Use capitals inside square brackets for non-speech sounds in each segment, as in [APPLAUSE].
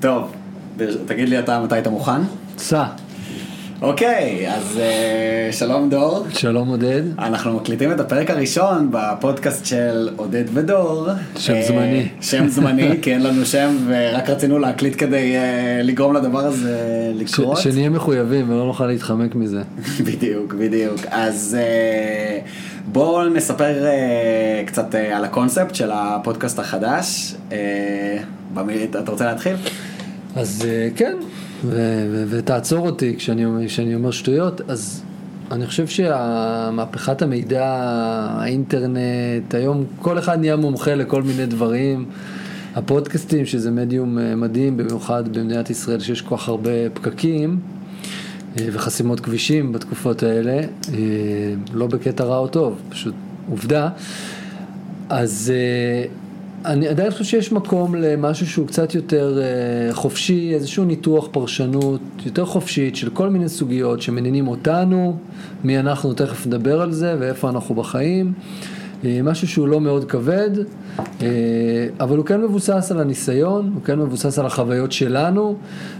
טוב, תגיד לי אתה מתי אתה מוכן? סע. אוקיי, אז uh, שלום דור. שלום עודד. אנחנו מקליטים את הפרק הראשון בפודקאסט של עודד ודור. שם uh, זמני. שם זמני, [LAUGHS] כי אין לנו שם ורק רצינו להקליט כדי uh, לגרום לדבר הזה לקרות. ש- שנהיה מחויבים ולא נוכל להתחמק מזה. [LAUGHS] בדיוק, בדיוק. אז uh, בואו נספר uh, קצת uh, על הקונספט של הפודקאסט החדש. Uh, במי... אתה רוצה להתחיל? אז uh, כן, ותעצור אותי כשאני, כשאני אומר שטויות, אז אני חושב שהמהפכת המידע, האינטרנט, היום כל אחד נהיה מומחה לכל מיני דברים. הפודקאסטים, שזה מדיום מדהים, במיוחד במדינת ישראל, שיש כל כך הרבה פקקים וחסימות כבישים בתקופות האלה, לא בקטע רע או טוב, פשוט עובדה. אז אני עדיין חושב שיש מקום למשהו שהוא קצת יותר חופשי, איזשהו ניתוח פרשנות יותר חופשית של כל מיני סוגיות שמעניינים אותנו, מי אנחנו, תכף נדבר על זה ואיפה אנחנו בחיים. משהו שהוא לא מאוד כבד, אבל הוא כן מבוסס על הניסיון, הוא כן מבוסס על החוויות שלנו,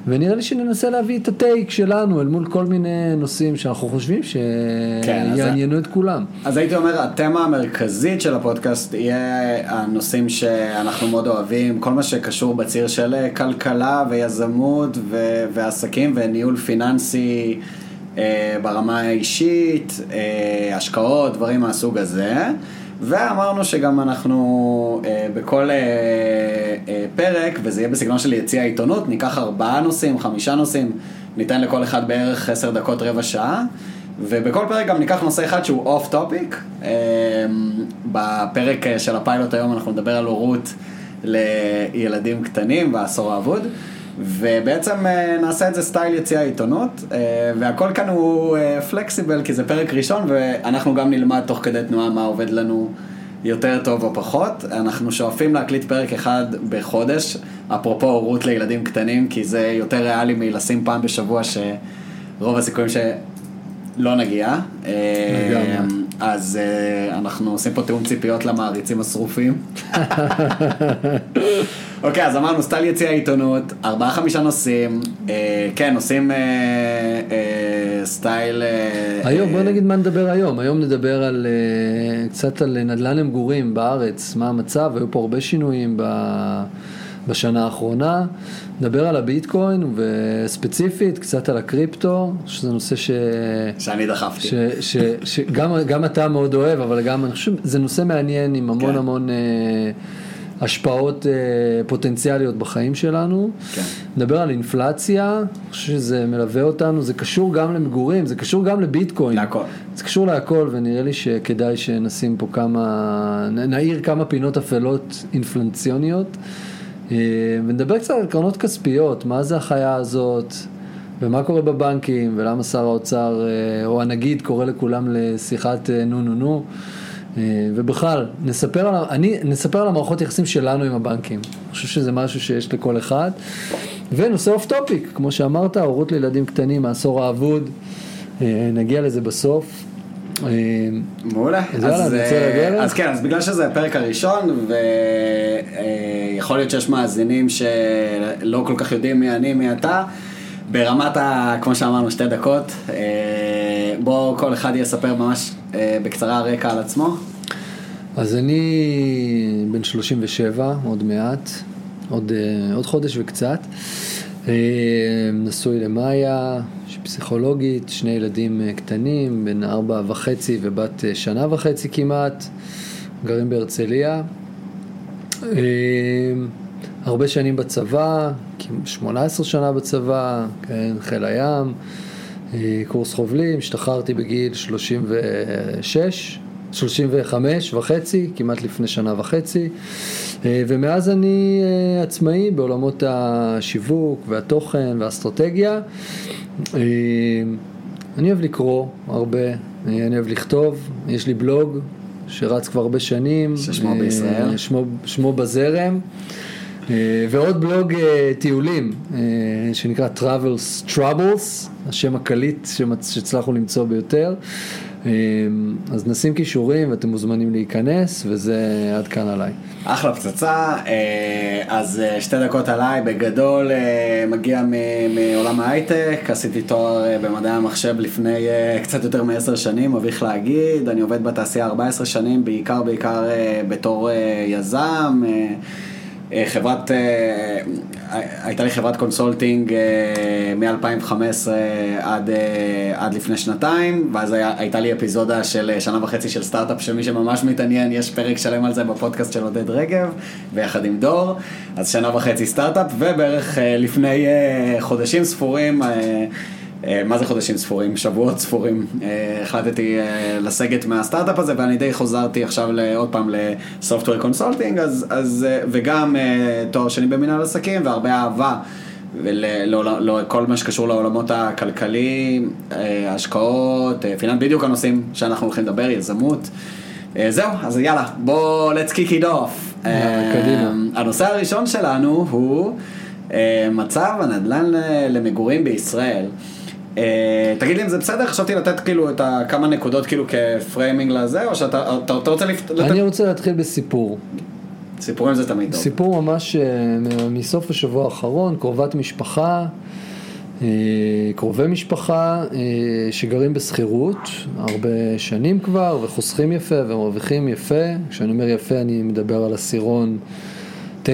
ונראה לי שננסה להביא את הטייק שלנו אל מול כל מיני נושאים שאנחנו חושבים שיעניינו כן, את כולם. אז הייתי אומר, התמה המרכזית של הפודקאסט יהיה הנושאים שאנחנו מאוד אוהבים, כל מה שקשור בציר של כלכלה ויזמות ועסקים וניהול פיננסי. ברמה האישית, השקעות, דברים מהסוג הזה. ואמרנו שגם אנחנו אה, בכל אה, אה, פרק, וזה יהיה בסגנון של יציע העיתונות, ניקח ארבעה נושאים, חמישה נושאים, ניתן לכל אחד בערך עשר דקות, רבע שעה, ובכל פרק גם ניקח נושא אחד שהוא off topic. אה, בפרק של הפיילוט היום אנחנו נדבר על הורות לילדים קטנים בעשור האבוד. ובעצם נעשה את זה style יציע העיתונות, והכל כאן הוא flexible כי זה פרק ראשון ואנחנו גם נלמד תוך כדי תנועה מה עובד לנו יותר טוב או פחות. אנחנו שואפים להקליט פרק אחד בחודש, אפרופו הורות לילדים קטנים, כי זה יותר ריאלי מלשים פעם בשבוע שרוב הסיכויים שלא נגיע. לגמרי. אז uh, אנחנו עושים פה תיאום ציפיות למעריצים השרופים. [LAUGHS] אוקיי, okay, אז אמרנו סטייל יציע העיתונות, ארבעה חמישה נושאים, uh, כן, נושאים uh, uh, סטייל... Uh, היום, בוא נגיד מה נדבר היום, היום נדבר על, uh, קצת על נדל"ן למגורים בארץ, מה המצב, היו פה הרבה שינויים ב... בשנה האחרונה, נדבר על הביטקוין וספציפית קצת על הקריפטו, שזה נושא ש... שאני דחפתי. ש... ש... שגם אתה מאוד אוהב, אבל גם אני חושב, זה נושא מעניין עם המון כן. המון אה, השפעות אה, פוטנציאליות בחיים שלנו. כן. נדבר על אינפלציה, אני חושב שזה מלווה אותנו, זה קשור גם למגורים, זה קשור גם לביטקוין. להכל. זה קשור להכל, ונראה לי שכדאי שנשים פה כמה, נעיר כמה פינות אפלות אינפלציוניות. ונדבר קצת על קרנות כספיות, מה זה החיה הזאת, ומה קורה בבנקים, ולמה שר האוצר או הנגיד קורא לכולם לשיחת נו נו נו, ובכלל, נספר על, אני, נספר על המערכות יחסים שלנו עם הבנקים, אני חושב שזה משהו שיש לכל אחד, ונושא off topic, כמו שאמרת, הורות לילדים קטנים מהעשור האבוד, נגיע לזה בסוף. מעולה, אז, אז, אז כן, אז בגלל שזה הפרק הראשון ויכול להיות שיש מאזינים שלא כל כך יודעים מי אני, מי אתה, ברמת ה... כמו שאמרנו, שתי דקות, בואו כל אחד יספר ממש בקצרה רקע על עצמו. אז אני בן 37, עוד מעט, עוד, עוד חודש וקצת, נשוי למאיה, פסיכולוגית, שני ילדים קטנים, בן ארבע וחצי ובת שנה וחצי כמעט, גרים בהרצליה. הרבה שנים בצבא, 18 שנה בצבא, כן, חיל הים, קורס חובלים, השתחררתי בגיל 36, 35 וחצי, כמעט לפני שנה וחצי, ומאז אני עצמאי בעולמות השיווק והתוכן והאסטרטגיה. אני אוהב לקרוא הרבה, אני אוהב לכתוב, יש לי בלוג שרץ כבר הרבה שנים. ששמו בישראל. שמו, שמו בזרם. ועוד בלוג טיולים שנקרא Travels Troubles, השם הקליט שהצלחנו למצוא ביותר. אז נשים כישורים ואתם מוזמנים להיכנס, וזה עד כאן עליי. אחלה פצצה, אה, אז אה, שתי דקות עליי, בגדול אה, מגיע מעולם ההייטק, עשיתי תואר במדעי המחשב לפני קצת יותר מעשר שנים, מביך להגיד, אני עובד בתעשייה 14 שנים, בעיקר בעיקר בתור יזם. חברת, הייתה לי חברת consulting מ-2015 עד, עד לפני שנתיים, ואז היה, הייתה לי אפיזודה של שנה וחצי של סטארט-אפ, שמי שממש מתעניין, יש פרק שלם על זה בפודקאסט של עודד רגב, ביחד עם דור, אז שנה וחצי סטארט-אפ, ובערך לפני חודשים ספורים, מה זה חודשים ספורים? שבועות ספורים. החלטתי לסגת מהסטארט-אפ הזה ואני די חזרתי עכשיו עוד פעם ל software consulting, אז, אז, וגם תואר שני במנהל עסקים והרבה אהבה. ולכל מה שקשור לעולמות הכלכליים, השקעות, finance, בדיוק הנושאים שאנחנו הולכים לדבר, יזמות. זהו, אז יאללה, בוא, let's kick it off. קדימה. הנושא הראשון שלנו הוא מצב הנדל"ן למגורים בישראל. תגיד לי אם זה בסדר, חשבתי לתת כאילו את כמה נקודות כאילו כפריימינג לזה, או שאתה רוצה לתת... אני רוצה להתחיל בסיפור. סיפורים זה תמיד טוב. סיפור ממש מסוף השבוע האחרון, קרובת משפחה, קרובי משפחה שגרים בשכירות הרבה שנים כבר וחוסכים יפה ומרוויחים יפה, כשאני אומר יפה אני מדבר על עשירון 9-10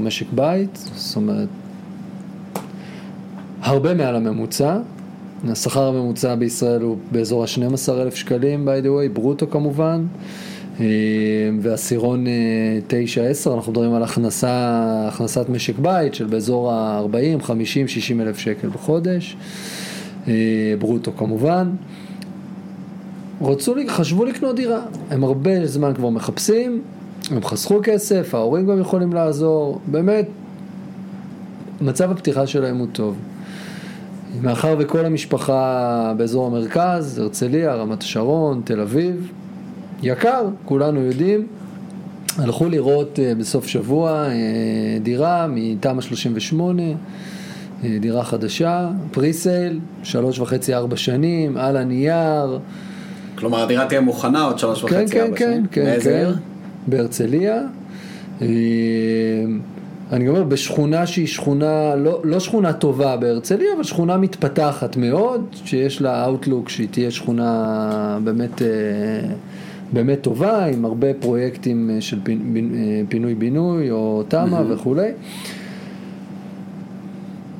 משק בית, זאת אומרת הרבה מעל הממוצע, השכר הממוצע בישראל הוא באזור ה-12,000 שקלים by the way, ברוטו כמובן. ועשירון 9-10, אנחנו מדברים על הכנסה, הכנסת משק בית של באזור ה-40, 50, 60 אלף שקל בחודש, ברוטו כמובן. רצו, חשבו לקנות דירה, הם הרבה זמן כבר מחפשים, הם חסכו כסף, ההורים גם יכולים לעזור, באמת, מצב הפתיחה שלהם הוא טוב. מאחר וכל המשפחה באזור המרכז, הרצליה, רמת השרון, תל אביב, יקר, כולנו יודעים, הלכו לראות בסוף שבוע דירה מתמ"א 38, דירה חדשה, פריסייל, שלוש וחצי ארבע שנים, על הנייר. כלומר הדירה תהיה מוכנה עוד שלוש וחצי כן, ארבע כן, שנים. כן, באיזה כן, עיר? בהרצליה. אני אומר, בשכונה שהיא שכונה, לא, לא שכונה טובה בהרצליה, אבל שכונה מתפתחת מאוד, שיש לה אאוטלוק שהיא תהיה שכונה באמת, באמת טובה, עם הרבה פרויקטים של פינוי-בינוי או תמ"א מהמם. וכולי.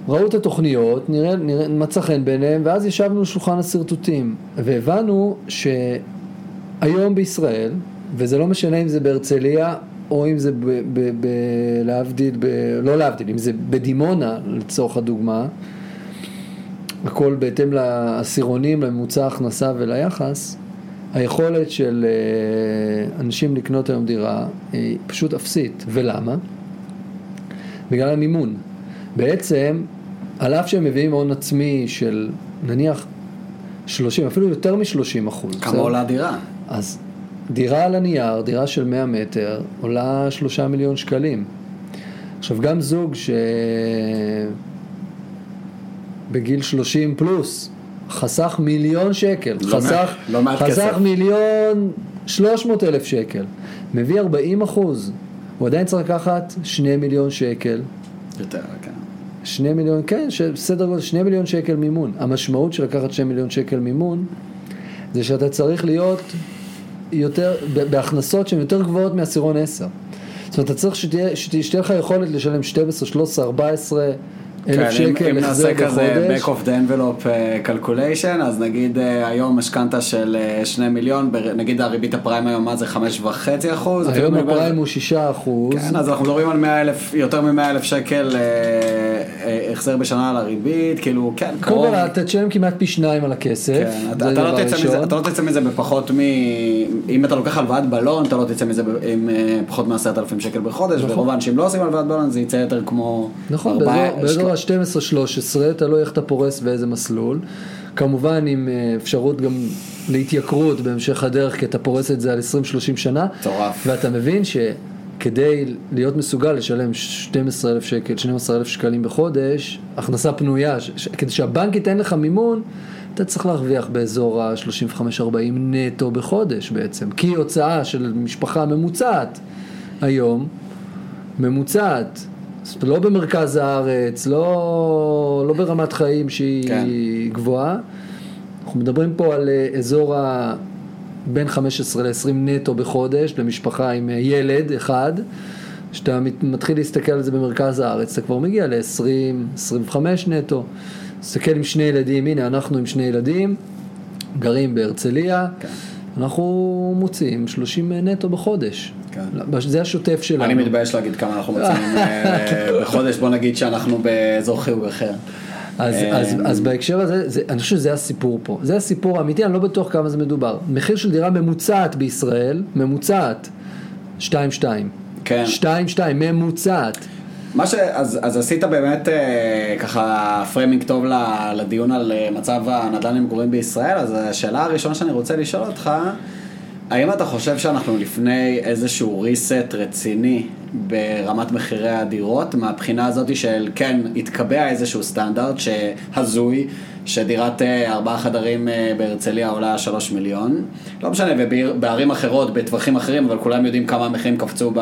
ראו את התוכניות, נראה, נראה, מצא חן בעיניהם, ואז ישבנו לשולחן השרטוטים, והבנו שהיום בישראל, וזה לא משנה אם זה בהרצליה או אם זה להבדיל, לא להבדיל, אם זה בדימונה לצורך הדוגמה, הכל בהתאם לעשירונים, לממוצע ההכנסה וליחס, היכולת של אה, אנשים לקנות היום דירה היא פשוט אפסית. ולמה? בגלל המימון. בעצם, על אף שהם מביאים הון עצמי של נניח 30, אפילו יותר מ-30 אחוז. כמה עולה הדירה? אז דירה על הנייר, דירה של 100 מטר, עולה 3 מיליון שקלים. עכשיו גם זוג שבגיל 30 פלוס חסך מיליון שקל, לא חסך, לא חסך. מיליון 300 אלף שקל, מביא 40 אחוז, הוא עדיין צריך לקחת 2 מיליון שקל. יותר, כן. שני מיליון, כן, בסדר גודל, שני מיליון שקל מימון. המשמעות של לקחת שני מיליון שקל מימון, זה שאתה צריך להיות יותר, בהכנסות שהן יותר גבוהות מעשירון 10. זאת אומרת, אתה צריך שתהיה, שתהיה, שתהיה לך יכולת לשלם 12, 13, 14 אלף כן, אם- שקל אם החזר נעשה כזה בחודש. back of the envelope uh, calculation, אז נגיד uh, היום משכנתה של uh, שני מיליון, נגיד הריבית הפריים היום מה זה חמש וחצי אחוז? היום הפריים הוא 6 אחוז. כן, אז אנחנו מדברים על 100 אלף, יותר מ-100 אלף שקל החזר בשנה על הריבית, כאילו, כן, קודם קרוב. כל, אתה תשלם כמעט פי שניים על הכסף. כן, אתה, לא תצא מזה, ראשון. אתה לא תצא מזה בפחות מ... אם אתה לוקח הלוואת בלון, אתה לא תצא מזה עם אה, פחות מעשרת אלפים שקל בחודש, נכון. ורוב האנשים לא עושים הלוואת בלון, זה יצא יותר כמו... נכון, באזור- באזור ה-12-13, תלוי איך אתה פורס ואיזה מסלול. כמובן עם אה, אפשרות גם להתייקרות בהמשך הדרך, כי אתה פורס את זה על 20-30 שנה. מטורף. ואתה מבין כדי להיות מסוגל לשלם 12,000 שקל, 12,000 שקלים בחודש, הכנסה פנויה, ש- ש- כדי שהבנק ייתן לך מימון, אתה צריך להרוויח באזור ה-35-40 נטו בחודש בעצם. כי הוצאה של משפחה ממוצעת היום, ממוצעת, לא במרכז הארץ, לא, לא ברמת חיים שהיא כן. גבוהה, אנחנו מדברים פה על אה, אזור ה... בין 15 ל-20 נטו בחודש למשפחה עם אה, ילד אחד, כשאתה מת- מתחיל להסתכל על זה במרכז הארץ, אתה כבר מגיע ל-20, 25 נטו. תסתכל עם שני ילדים, הנה אנחנו עם שני ילדים, גרים בהרצליה, כן. אנחנו מוציאים 30 נטו בחודש. כן. זה השוטף שלנו. אני מתבייש להגיד כמה אנחנו מוציאים [LAUGHS] אה, בחודש, בוא נגיד שאנחנו באזור חיוג אחר. אז, אה, אז, אז בהקשר הזה, זה, אני חושב שזה הסיפור פה. זה הסיפור האמיתי, אני לא בטוח כמה זה מדובר. מחיר של דירה ממוצעת בישראל, ממוצעת, 2-2. כן. 2-2, ממוצעת. מה ש... אז, אז עשית באמת אה, ככה framing טוב ל- לדיון על אה, מצב הנדל"ן למגורים בישראל, אז השאלה הראשונה שאני רוצה לשאול אותך, האם אתה חושב שאנחנו לפני איזשהו reset רציני ברמת מחירי הדירות, מהבחינה הזאת של כן, התקבע איזשהו סטנדרט שהזוי, שדירת אה, ארבעה חדרים אה, בהרצליה עולה שלוש מיליון, לא משנה, ובערים אחרות, בטווחים אחרים, אבל כולם יודעים כמה המחירים קפצו.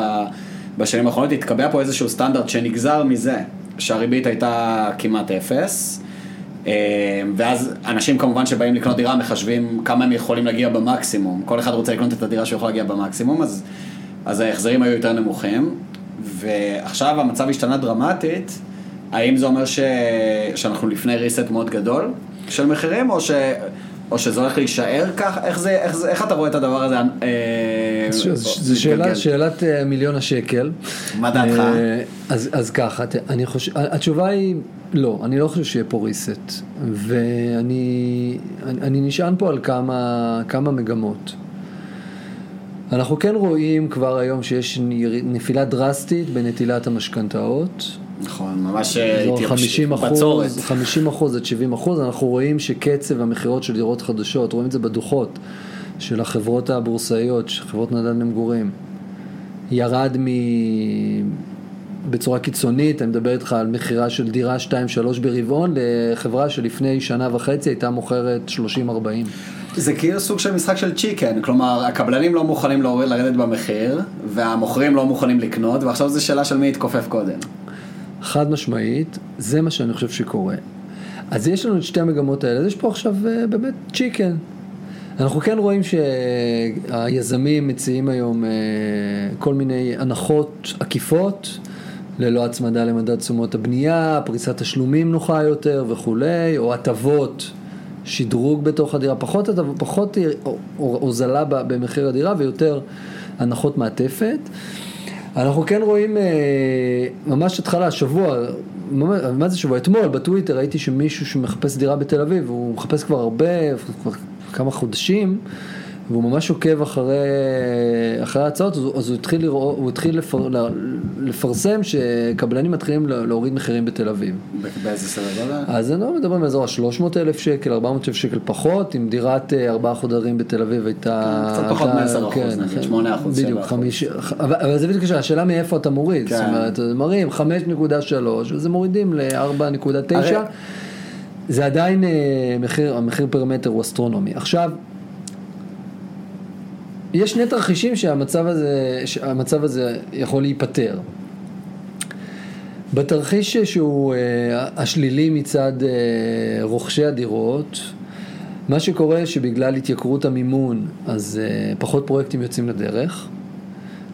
בשנים האחרונות התקבע פה איזשהו סטנדרט שנגזר מזה שהריבית הייתה כמעט אפס. אה, ואז אנשים כמובן שבאים לקנות דירה מחשבים כמה הם יכולים להגיע במקסימום. כל אחד רוצה לקנות את הדירה שהוא יכול להגיע במקסימום, אז, אז ההחזרים היו יותר נמוכים. ועכשיו המצב השתנה דרמטית, האם זה אומר ש... שאנחנו לפני reset מאוד גדול של מחירים, או, ש... או שזה הולך להישאר כך? איך, זה, איך, זה, איך אתה רואה את הדבר הזה? אה, זו שאלה? שאלת אה, מיליון השקל. מה דעתך? אה, אז, אז ככה, אני חושב, התשובה היא לא, אני לא חושב שיהיה פה reset. ואני אני, אני נשען פה על כמה, כמה מגמות. אנחנו כן רואים כבר היום שיש נפילה דרסטית בנטילת המשכנתאות. נכון, ממש אזור התייבש- 50 אחוז, בצורת. 50 אחוז עד 70 אחוז, אנחנו רואים שקצב המכירות של דירות חדשות, רואים את זה בדוחות של החברות הבורסאיות, של חברות נדל"ן למגורים, ירד מ... בצורה קיצונית, אני מדבר איתך על מכירה של דירה 2-3 ברבעון לחברה שלפני שנה וחצי הייתה מוכרת 30-40. זה כאילו סוג של משחק של צ'יקן, כלומר הקבלנים לא מוכנים לרדת במחיר, והמוכרים לא מוכנים לקנות, ועכשיו זו שאלה של מי יתכופף קודם. חד משמעית, זה מה שאני חושב שקורה. אז יש לנו את שתי המגמות האלה, אז יש פה עכשיו אה, באמת צ'יקן. אנחנו כן רואים שהיזמים מציעים היום אה, כל מיני הנחות עקיפות, ללא הצמדה למדד תשומות הבנייה, פריסת תשלומים נוחה יותר וכולי, או הטבות, שדרוג בתוך הדירה, פחות, פחות אה, הוזלה במחיר הדירה ויותר הנחות מעטפת. אנחנו כן רואים אה, ממש התחלה, השבוע, מה זה שבוע? אתמול בטוויטר ראיתי שמישהו שמחפש דירה בתל אביב, הוא מחפש כבר הרבה, כבר כמה חודשים, והוא ממש עוקב אחרי, אחרי ההצעות, אז, אז הוא התחיל, לראות, הוא התחיל לפר, לפרסם שקבלנים מתחילים לה- להוריד מחירים בתל אביב. באיזה סדר גודל? אז אנחנו מדברים על אזור ה-300 אלף שקל, 400 אלף שקל פחות, אם דירת אה, ארבעה חודרים בתל אביב הייתה... כן, קצת פחות הייתה- מ-10%, כן, נגיד, כן, 8%, בדיוק, 7%. חמיש- אבל אבל זה בדיוק השאלה, מאיפה אתה מוריד, כן. זאת אומרת, מראים 5.3 וזה מורידים ל-4.9, הרי- זה עדיין אה, מחיר, המחיר פר מטר הוא אסטרונומי. עכשיו, יש שני תרחישים שהמצב הזה, שהמצב הזה יכול להיפתר. בתרחיש שהוא אה, השלילי מצד אה, רוכשי הדירות, מה שקורה שבגלל התייקרות המימון, אז אה, פחות פרויקטים יוצאים לדרך,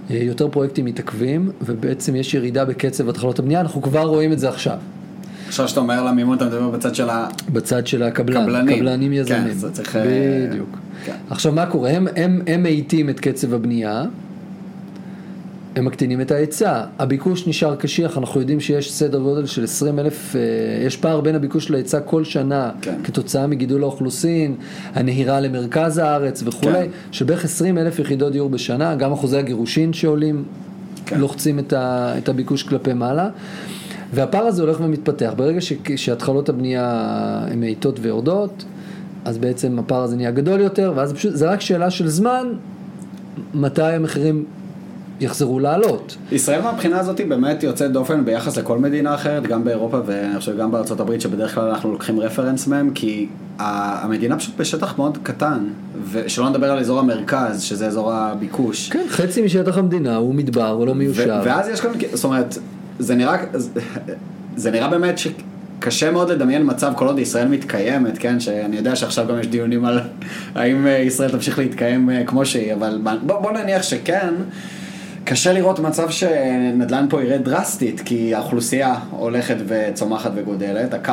אה, יותר פרויקטים מתעכבים, ובעצם יש ירידה בקצב התחלות הבנייה, אנחנו כבר רואים את זה עכשיו. עכשיו שאתה אומר למימון, אתה מדבר בצד של ה... בצד של הקבלן, קבלנים. קבלנים יזמים. כן, זה צריך, אה, בדיוק. כן. עכשיו מה קורה? הם, הם, הם מאיטים את קצב הבנייה, הם מקטינים את ההיצע, הביקוש נשאר קשיח, אנחנו יודעים שיש סדר גודל של 20 אלף, אה, יש פער בין הביקוש להיצע כל שנה, כן. כתוצאה מגידול האוכלוסין, הנהירה למרכז הארץ וכולי, כן. של בערך 20 אלף יחידות דיור בשנה, גם אחוזי הגירושין שעולים, כן. לוחצים את, ה, את הביקוש כלפי מעלה. והפער הזה הולך ומתפתח, ברגע ש, שהתחלות הבנייה הן מאיטות ויורדות, אז בעצם הפער הזה נהיה גדול יותר, ואז פשוט, זה רק שאלה של זמן, מתי המחירים יחזרו לעלות. ישראל מהבחינה הזאת היא באמת יוצאת דופן ביחס לכל מדינה אחרת, גם באירופה ואני חושב גם בארצות הברית, שבדרך כלל אנחנו לוקחים רפרנס מהם, כי המדינה פשוט בשטח מאוד קטן, ושלא נדבר על אזור המרכז, שזה אזור הביקוש. כן, חצי משטח המדינה הוא מדבר ולא מיושב. ואז יש כאן, זאת אומרת, זה נראה, זה נראה באמת ש... קשה מאוד לדמיין מצב כל עוד ישראל מתקיימת, כן? שאני יודע שעכשיו גם יש דיונים על האם ישראל תמשיך להתקיים כמו שהיא, אבל בוא, בוא נניח שכן. קשה לראות מצב שנדל"ן פה ירד דרסטית, כי האוכלוסייה הולכת וצומחת וגודלת, הק...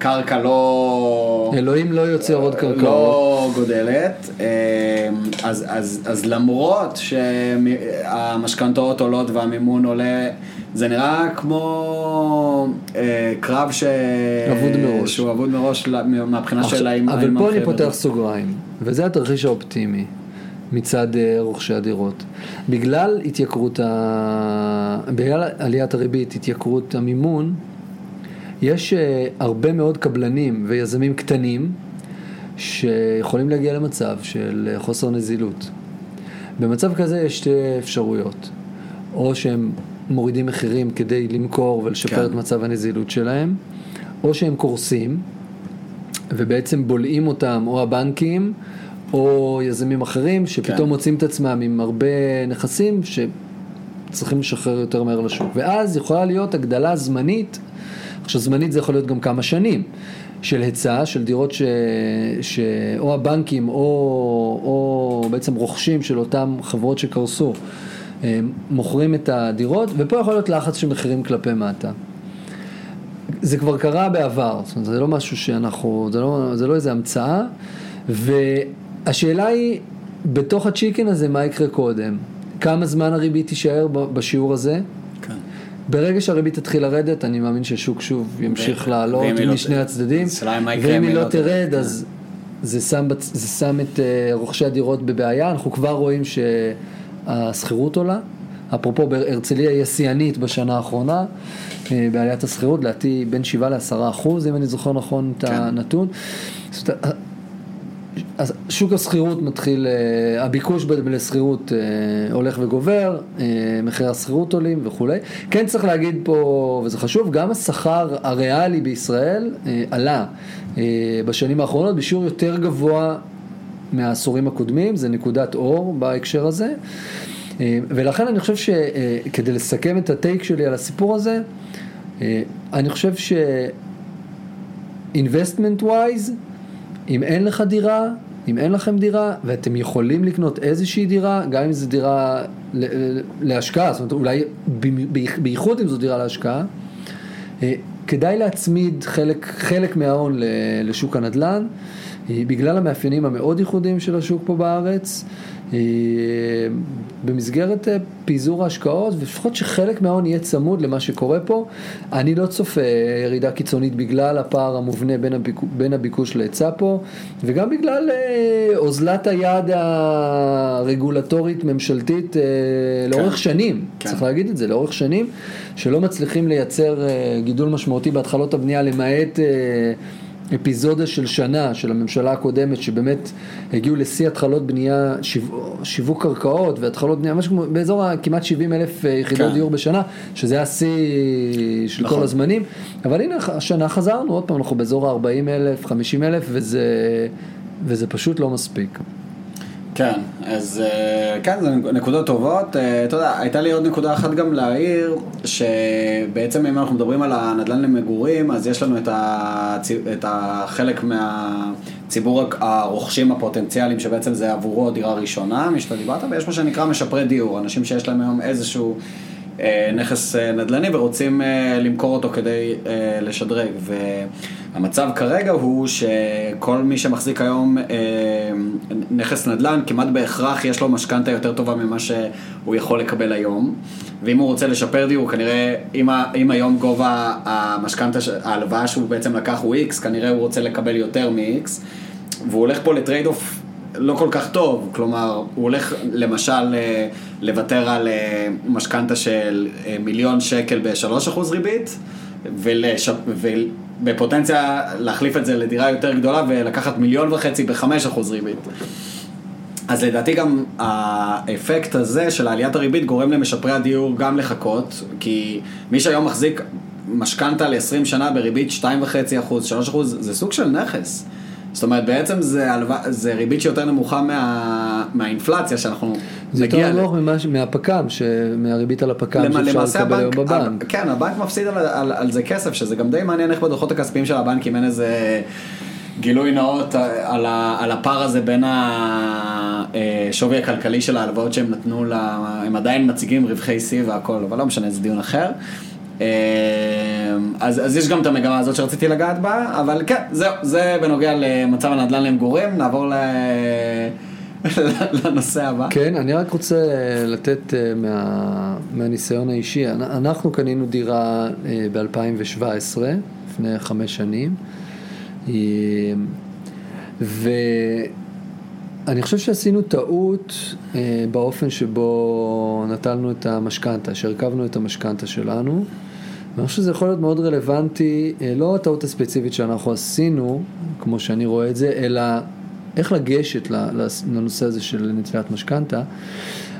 הקרקע לא... אלוהים לא יוצר עוד קרקעות. לא גודלת, אמ, אז, אז, אז למרות שהמשכנתאות עולות והמימון עולה, זה נראה כמו אה, קרב ש... אבוד מראש. שהוא אבוד מראש מהבחינה של האם... אבל פה אני פותח סוגריים, וזה התרחיש האופטימי. מצד אה, רוכשי הדירות. בגלל התייקרות, ה... בגלל עליית הריבית, התייקרות המימון, יש אה, הרבה מאוד קבלנים ויזמים קטנים שיכולים להגיע למצב של אה, חוסר נזילות. במצב כזה יש שתי אפשרויות, או שהם מורידים מחירים כדי למכור ולשפר כן. את מצב הנזילות שלהם, או שהם קורסים ובעצם בולעים אותם או הבנקים או יזמים אחרים שפתאום כן. מוצאים את עצמם עם הרבה נכסים שצריכים לשחרר יותר מהר לשוק. ואז יכולה להיות הגדלה זמנית, עכשיו זמנית זה יכול להיות גם כמה שנים, של היצע, של דירות ש... שאו הבנקים או, או בעצם רוכשים של אותן חברות שקרסו, מוכרים את הדירות, ופה יכול להיות לחץ של מחירים כלפי מטה. זה כבר קרה בעבר, זאת אומרת, זה לא משהו שאנחנו, זה לא, זה לא איזה המצאה, ו... השאלה היא, בתוך הצ'יקן הזה, מה יקרה קודם? כמה זמן הריבית תישאר בשיעור הזה? כן. ברגע שהריבית תתחיל לרדת, אני מאמין שהשוק שוב ימשיך לעלות משני לא הצדדים. ואם היא לא תרד, אז זה שם, זה שם את uh, רוכשי הדירות בבעיה. אנחנו כבר רואים שהשכירות עולה. אפרופו, בהרצליה היא השיאנית בשנה האחרונה uh, בעליית השכירות, לדעתי בין 7 ל-10 אחוז, אם אני זוכר נכון את כן. הנתון. אז שוק השכירות מתחיל, אה, הביקוש לשכירות אה, הולך וגובר, אה, מחירי השכירות עולים וכולי. כן צריך להגיד פה, וזה חשוב, גם השכר הריאלי בישראל עלה בשנים האחרונות בשיעור יותר גבוה מהעשורים הקודמים, זה נקודת אור בהקשר הזה. ולכן אני חושב שכדי לסכם את הטייק שלי על הסיפור הזה, אני חושב ש... investment wise, אם אין לך דירה, אם אין לכם דירה ואתם יכולים לקנות איזושהי דירה, גם אם זו דירה להשקעה, זאת אומרת אולי בייחוד אם זו דירה להשקעה, אה, כדאי להצמיד חלק, חלק מההון לשוק הנדל"ן, אה, בגלל המאפיינים המאוד ייחודיים של השוק פה בארץ. אה, במסגרת אה, פיזור ההשקעות, ולפחות שחלק מההון יהיה צמוד למה שקורה פה. אני לא צופה ירידה קיצונית בגלל הפער המובנה בין, הביק... בין הביקוש להיצע פה, וגם בגלל אה, אוזלת היד הרגולטורית ממשלתית כן. לאורך שנים, כן. צריך להגיד את זה, לאורך שנים, שלא מצליחים לייצר גידול משמעותי בהתחלות הבנייה למעט אפיזודה של שנה של הממשלה הקודמת שבאמת הגיעו לשיא התחלות בנייה, שיו, שיווק קרקעות והתחלות בנייה, משהו כמו באזור כמעט 70 אלף אה, יחידות כן. דיור בשנה, שזה היה שיא של נכון. כל הזמנים, אבל הנה השנה חזרנו, עוד פעם אנחנו באזור ה-40 אלף, 50 אלף וזה, וזה פשוט לא מספיק. כן, אז אה, כן, זה נקודות טובות. אה, אתה יודע, הייתה לי עוד נקודה אחת גם להעיר, שבעצם אם אנחנו מדברים על הנדל"ן למגורים, אז יש לנו את, הצ... את החלק מהציבור הרוכשים הפוטנציאליים, שבעצם זה עבורו דירה ראשונה, מי שאתה דיברת, ויש מה שנקרא משפרי דיור, אנשים שיש להם היום איזשהו... אה, נכס אה, נדל"ני ורוצים אה, למכור אותו כדי לשדרג. והמצב כרגע הוא שכל מי שמחזיק היום נכס נדל"ן, כמעט בהכרח יש לו משכנתה יותר טובה ממה שהוא יכול לקבל היום. ואם הוא רוצה לשפר דיור, כנראה, אם, אם היום גובה המשכנתה, ההלוואה שהוא בעצם לקח הוא X, כנראה הוא רוצה לקבל יותר מ-X. והוא הולך פה ל trade off לא כל כך טוב, כלומר, הוא הולך למשל אה, לוותר על אה, משכנתה של אה, מיליון שקל ב-3% ריבית, ולש... ובפוטנציה להחליף את זה לדירה יותר גדולה ולקחת מיליון וחצי ב-5% ריבית. אז לדעתי גם האפקט הזה של עליית הריבית גורם למשפרי הדיור גם לחכות, כי מי שהיום מחזיק משכנתה ל-20 שנה בריבית 2.5%, 3%, זה סוג של נכס. זאת אומרת, בעצם זה, הלווה, זה ריבית שיותר נמוכה מה, מהאינפלציה שאנחנו זה נגיע... יותר נמוך ממה ש- מהפק"ם, ש- מהריבית על הפק"ם למ- שאפשר לקבל היום הבנק, בבנק. כן, הבנק מפסיד על, על, על זה כסף, שזה גם די מעניין איך בדוחות הכספיים של הבנקים אין איזה גילוי נאות על, ה, על הפער הזה בין השווי הכלכלי של ההלוואות שהם נתנו, לה, הם עדיין מציגים רווחי שיא והכל, אבל לא משנה, זה דיון אחר. אה, אז, אז יש גם את המגמה הזאת שרציתי לגעת בה, אבל כן, זהו, זה בנוגע למצב הנדל"ן למגורים, נעבור ל... [LAUGHS] לנושא הבא. כן, אני רק רוצה לתת אה, מה, מהניסיון האישי. אנ- אנחנו קנינו דירה ב-2017, לפני חמש שנים, אה, ואני חושב שעשינו טעות אה, באופן שבו נטלנו את המשכנתה, שהרכבנו את המשכנתה שלנו. ואני חושב שזה יכול להיות מאוד רלוונטי, אה, לא הטעות הספציפית שאנחנו עשינו, כמו שאני רואה את זה, אלא איך לגשת לנושא הזה של נטילת משכנתה.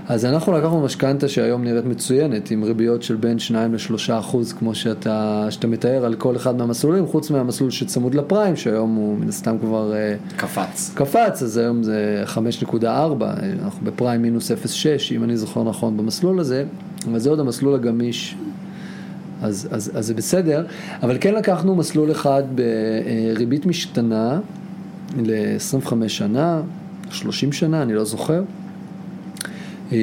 אז אנחנו לקחנו משכנתה שהיום נראית מצוינת, עם ריביות של בין 2 ל-3 אחוז, כמו שאתה, שאתה מתאר על כל אחד מהמסלולים, חוץ מהמסלול שצמוד לפריים, שהיום הוא מן הסתם כבר אה, קפץ. קפץ, אז היום זה 5.4, אנחנו בפריים מינוס 0.6, אם אני זוכר נכון במסלול הזה, אבל זה עוד המסלול הגמיש, אז, אז, אז זה בסדר, אבל כן לקחנו מסלול אחד בריבית משתנה ל-25 שנה, 30 שנה, אני לא זוכר. אה,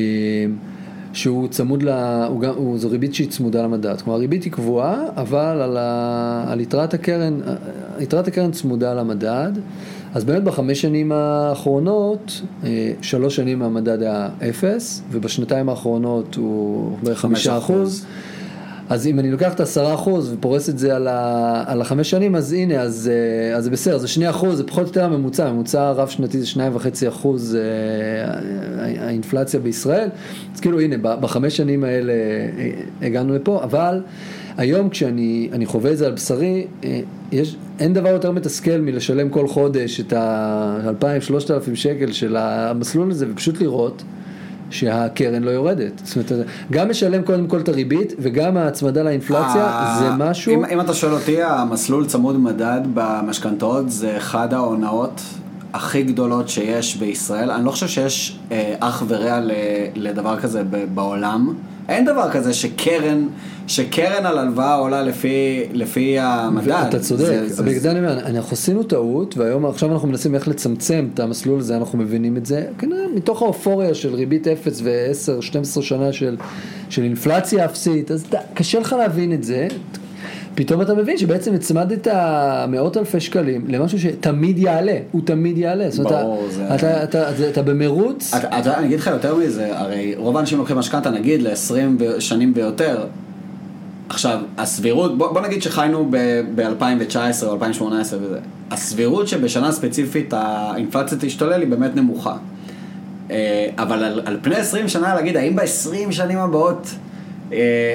שהוא צמוד, ל... הוא גם, הוא, זו ריבית שהיא צמודה למדד, כלומר הריבית היא קבועה, אבל על, ה... על יתרת הקרן, יתרת הקרן צמודה למדד, אז באמת בחמש שנים האחרונות, אה, שלוש שנים המדד היה אפס, ובשנתיים האחרונות הוא בערך חמישה אחוז. אז אם אני לוקח את העשרה אחוז ופורס את זה על, ה, על החמש שנים, אז הנה, אז, אה, זה בסדר, זה שני אחוז, זה פחות או יותר הממוצע, הממוצע הרב שנתי זה שניים וחצי אחוז אה, האינפלציה בישראל, אז כאילו הנה, בחמש שנים האלה אה, הגענו לפה, אבל היום כשאני אני חווה את זה על בשרי, אה, יש, אין דבר יותר מתסכל מלשלם כל חודש את ה-2,000-3,000 שקל של המסלול הזה, ופשוט לראות. שהקרן לא יורדת. זאת אומרת, גם משלם קודם כל את הריבית וגם ההצמדה לאינפלציה אה, זה משהו... אם, אם אתה שואל אותי, המסלול צמוד מדד במשכנתאות זה אחד ההונאות הכי גדולות שיש בישראל. אני לא חושב שיש אה, אח ורע לדבר כזה בעולם. אין דבר כזה שקרן, שקרן על הלוואה עולה לפי, לפי המדד. אתה צודק, זה- בגלל זה אני אומר, אנחנו עשינו טעות והיום עכשיו אנחנו מנסים איך לצמצם את המסלול הזה, אנחנו מבינים את זה, כנראה מתוך האופוריה של ריבית אפס ו-10-12 שנה של, של אינפלציה אפסית, אז אתה, קשה לך להבין את זה, פתאום אתה מבין שבעצם הצמדת מאות אלפי שקלים למשהו שתמיד יעלה, הוא תמיד יעלה, ברור, אתה, זה- אתה, אתה, אתה, אתה במרוץ, אתה יודע, אני אגיד לך יותר מזה, הרי רוב האנשים לוקחים משכנתה נגיד ל-20 שנים ויותר. עכשיו, הסבירות, בוא, בוא נגיד שחיינו ב-2019 או 2018 וזה, הסבירות שבשנה ספציפית האינפלציה תשתולל היא באמת נמוכה. אה, אבל על, על פני 20 שנה להגיד, האם ב-20 שנים הבאות,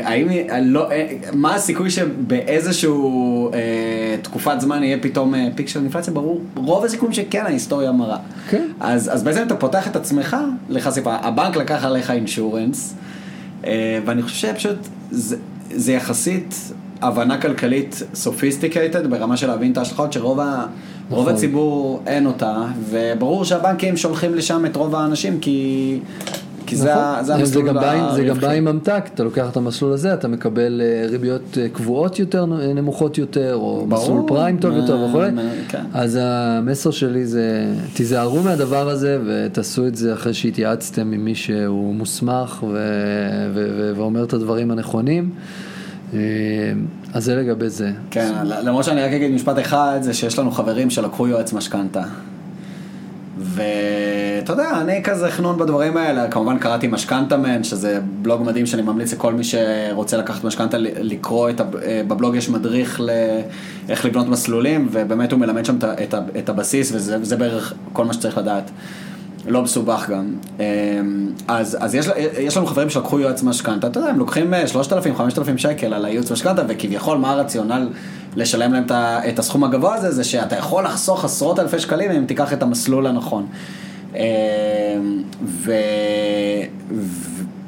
האם, אה, לא, אה, מה הסיכוי שבאיזשהו אה, תקופת זמן יהיה פתאום אה, פיק של אינפלציה? ברור, רוב הסיכויים שכן ההיסטוריה מראה. כן. אז, אז בעצם אתה פותח את עצמך לחשיפה, הבנק לקח עליך insurance, אה, ואני חושב שפשוט זה, זה יחסית הבנה כלכלית sophisticated ברמה של להבין את ההשלכות שרוב ה, רוב נכון. הציבור אין אותה, וברור שהבנקים שולחים לשם את רוב האנשים כי, כי זה, נכון. המסלול עם- זה גם הרווחי. בא עם ממתק, אתה לוקח את המסלול הזה, אתה מקבל אה, ריביות אה, קבועות יותר, אה, נמוכות יותר, או ברור. מסלול פריים טוב יותר וכולי. כן. אז המסר שלי זה, תיזהרו מהדבר הזה ותעשו את זה אחרי שהתייעצתם עם מי שהוא מוסמך ו- ו- ו- ואומר את הדברים הנכונים. אז זה לגבי זה. כן, למרות שאני רק אגיד משפט אחד, זה שיש לנו חברים שלקחו יועץ משכנתה. ואתה יודע, אני כזה חנון בדברים האלה, כמובן קראתי משכנתאמן, שזה בלוג מדהים שאני ממליץ לכל מי שרוצה לקחת משכנתה לקרוא, את הב- אה, בבלוג יש מדריך לאיך לבנות מסלולים, ובאמת הוא מלמד שם את ה- ה- הבסיס, וזה בערך כל מה שצריך לדעת. לא מסובך גם. אמ, אז, אז יש, יש לנו חברים שלקחו יועץ משכנתה, אתה יודע, הם לוקחים 3,000-5,000 שקל על הייעוץ משכנתה, וכביכול מה הרציונל לשלם להם ה- את הסכום הגבוה הזה, זה שאתה יכול לחסוך עשרות אלפי שקלים אם תיקח את המסלול הנכון.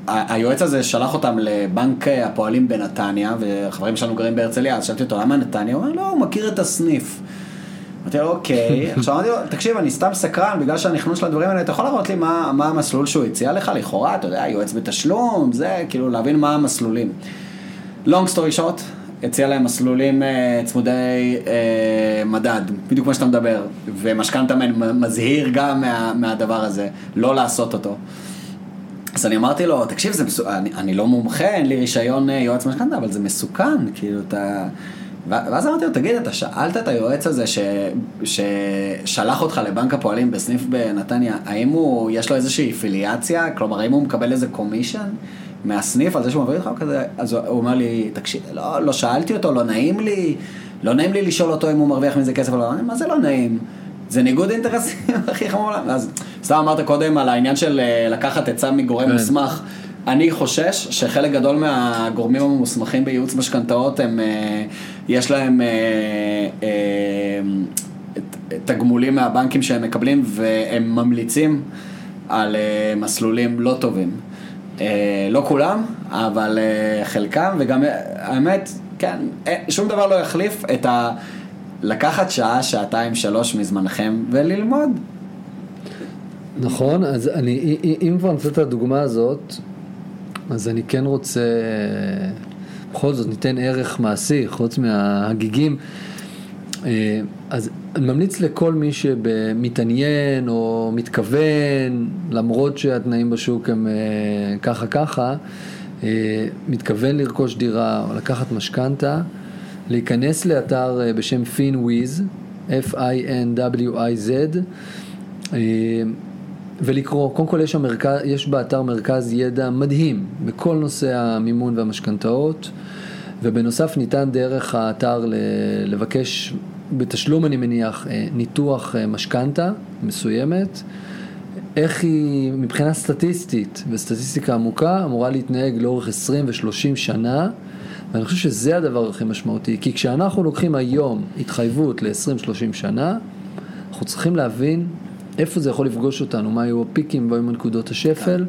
והיועץ הזה שלח אותם לבנק הפועלים בנתניה, וחברים שלנו גרים בהרצליה, אז שאלתי אותו, למה נתניה? הוא אומר, לא, הוא מכיר את הסניף. אמרתי לו, אוקיי, [LAUGHS] עכשיו אמרתי לו, תקשיב, אני סתם סקרן, בגלל שהנכנון של הדברים האלה, אתה יכול להראות לי מה, מה המסלול שהוא הציע לך, לכאורה, אתה יודע, יועץ בתשלום, זה, כאילו, להבין מה המסלולים. long story short, הציע להם מסלולים uh, צמודי uh, מדד, בדיוק כמו שאתה מדבר, ומשכנתה מזהיר גם מה, מהדבר הזה, לא לעשות אותו. אז אני אמרתי לו, תקשיב, זה מסו... אני, אני לא מומחה, אין לי רישיון uh, יועץ משכנתה, אבל זה מסוכן, כאילו, אתה... ואז אמרתי לו, תגיד, אתה שאלת את היועץ הזה ש... ששלח אותך לבנק הפועלים בסניף בנתניה, האם הוא, יש לו איזושהי פיליאציה? כלומר, האם הוא מקבל איזה קומישן מהסניף על זה שהוא מביא אותך כזה? אז הוא אומר לי, תקשיב, לא, לא שאלתי אותו, לא נעים לי, לא נעים לי לשאול אותו אם הוא מרוויח מזה כסף או לא, מה זה לא נעים? זה ניגוד אינטרסים [LAUGHS] הכי חמור. אז סתם אמרת קודם על העניין של אה, לקחת עצה מגורם כן. מוסמך. אני חושש שחלק גדול מהגורמים המוסמכים בייעוץ משכנתאות הם, אה, יש להם אה, תגמולים מהבנקים שהם מקבלים והם ממליצים על מסלולים לא טובים. לא כולם, אבל חלקם, וגם האמת, כן, שום דבר לא יחליף את ה... לקחת שעה, שעתיים, שלוש מזמנכם וללמוד. נכון, אז אני, אם כבר נצאת את הדוגמה הזאת, אז אני כן רוצה, בכל זאת ניתן ערך מעשי, חוץ מההגיגים. אה, אז אני ממליץ לכל מי שמתעניין או מתכוון, למרות שהתנאים בשוק הם אה, ככה ככה, אה, מתכוון לרכוש דירה או לקחת משכנתה, להיכנס לאתר בשם FinWiz, F-I-N-W-I-Z, ולקרוא, קודם כל יש, המרכז, יש באתר מרכז ידע מדהים בכל נושא המימון והמשכנתאות, ובנוסף ניתן דרך האתר לבקש, בתשלום אני מניח, אה, ניתוח אה, משכנתה מסוימת, איך היא מבחינה סטטיסטית וסטטיסטיקה עמוקה אמורה להתנהג לאורך 20 ו-30 שנה. ואני חושב שזה הדבר הכי משמעותי, כי כשאנחנו לוקחים היום התחייבות ל-20-30 שנה, אנחנו צריכים להבין איפה זה יכול לפגוש אותנו, מה היו הפיקים והיו נקודות השפל,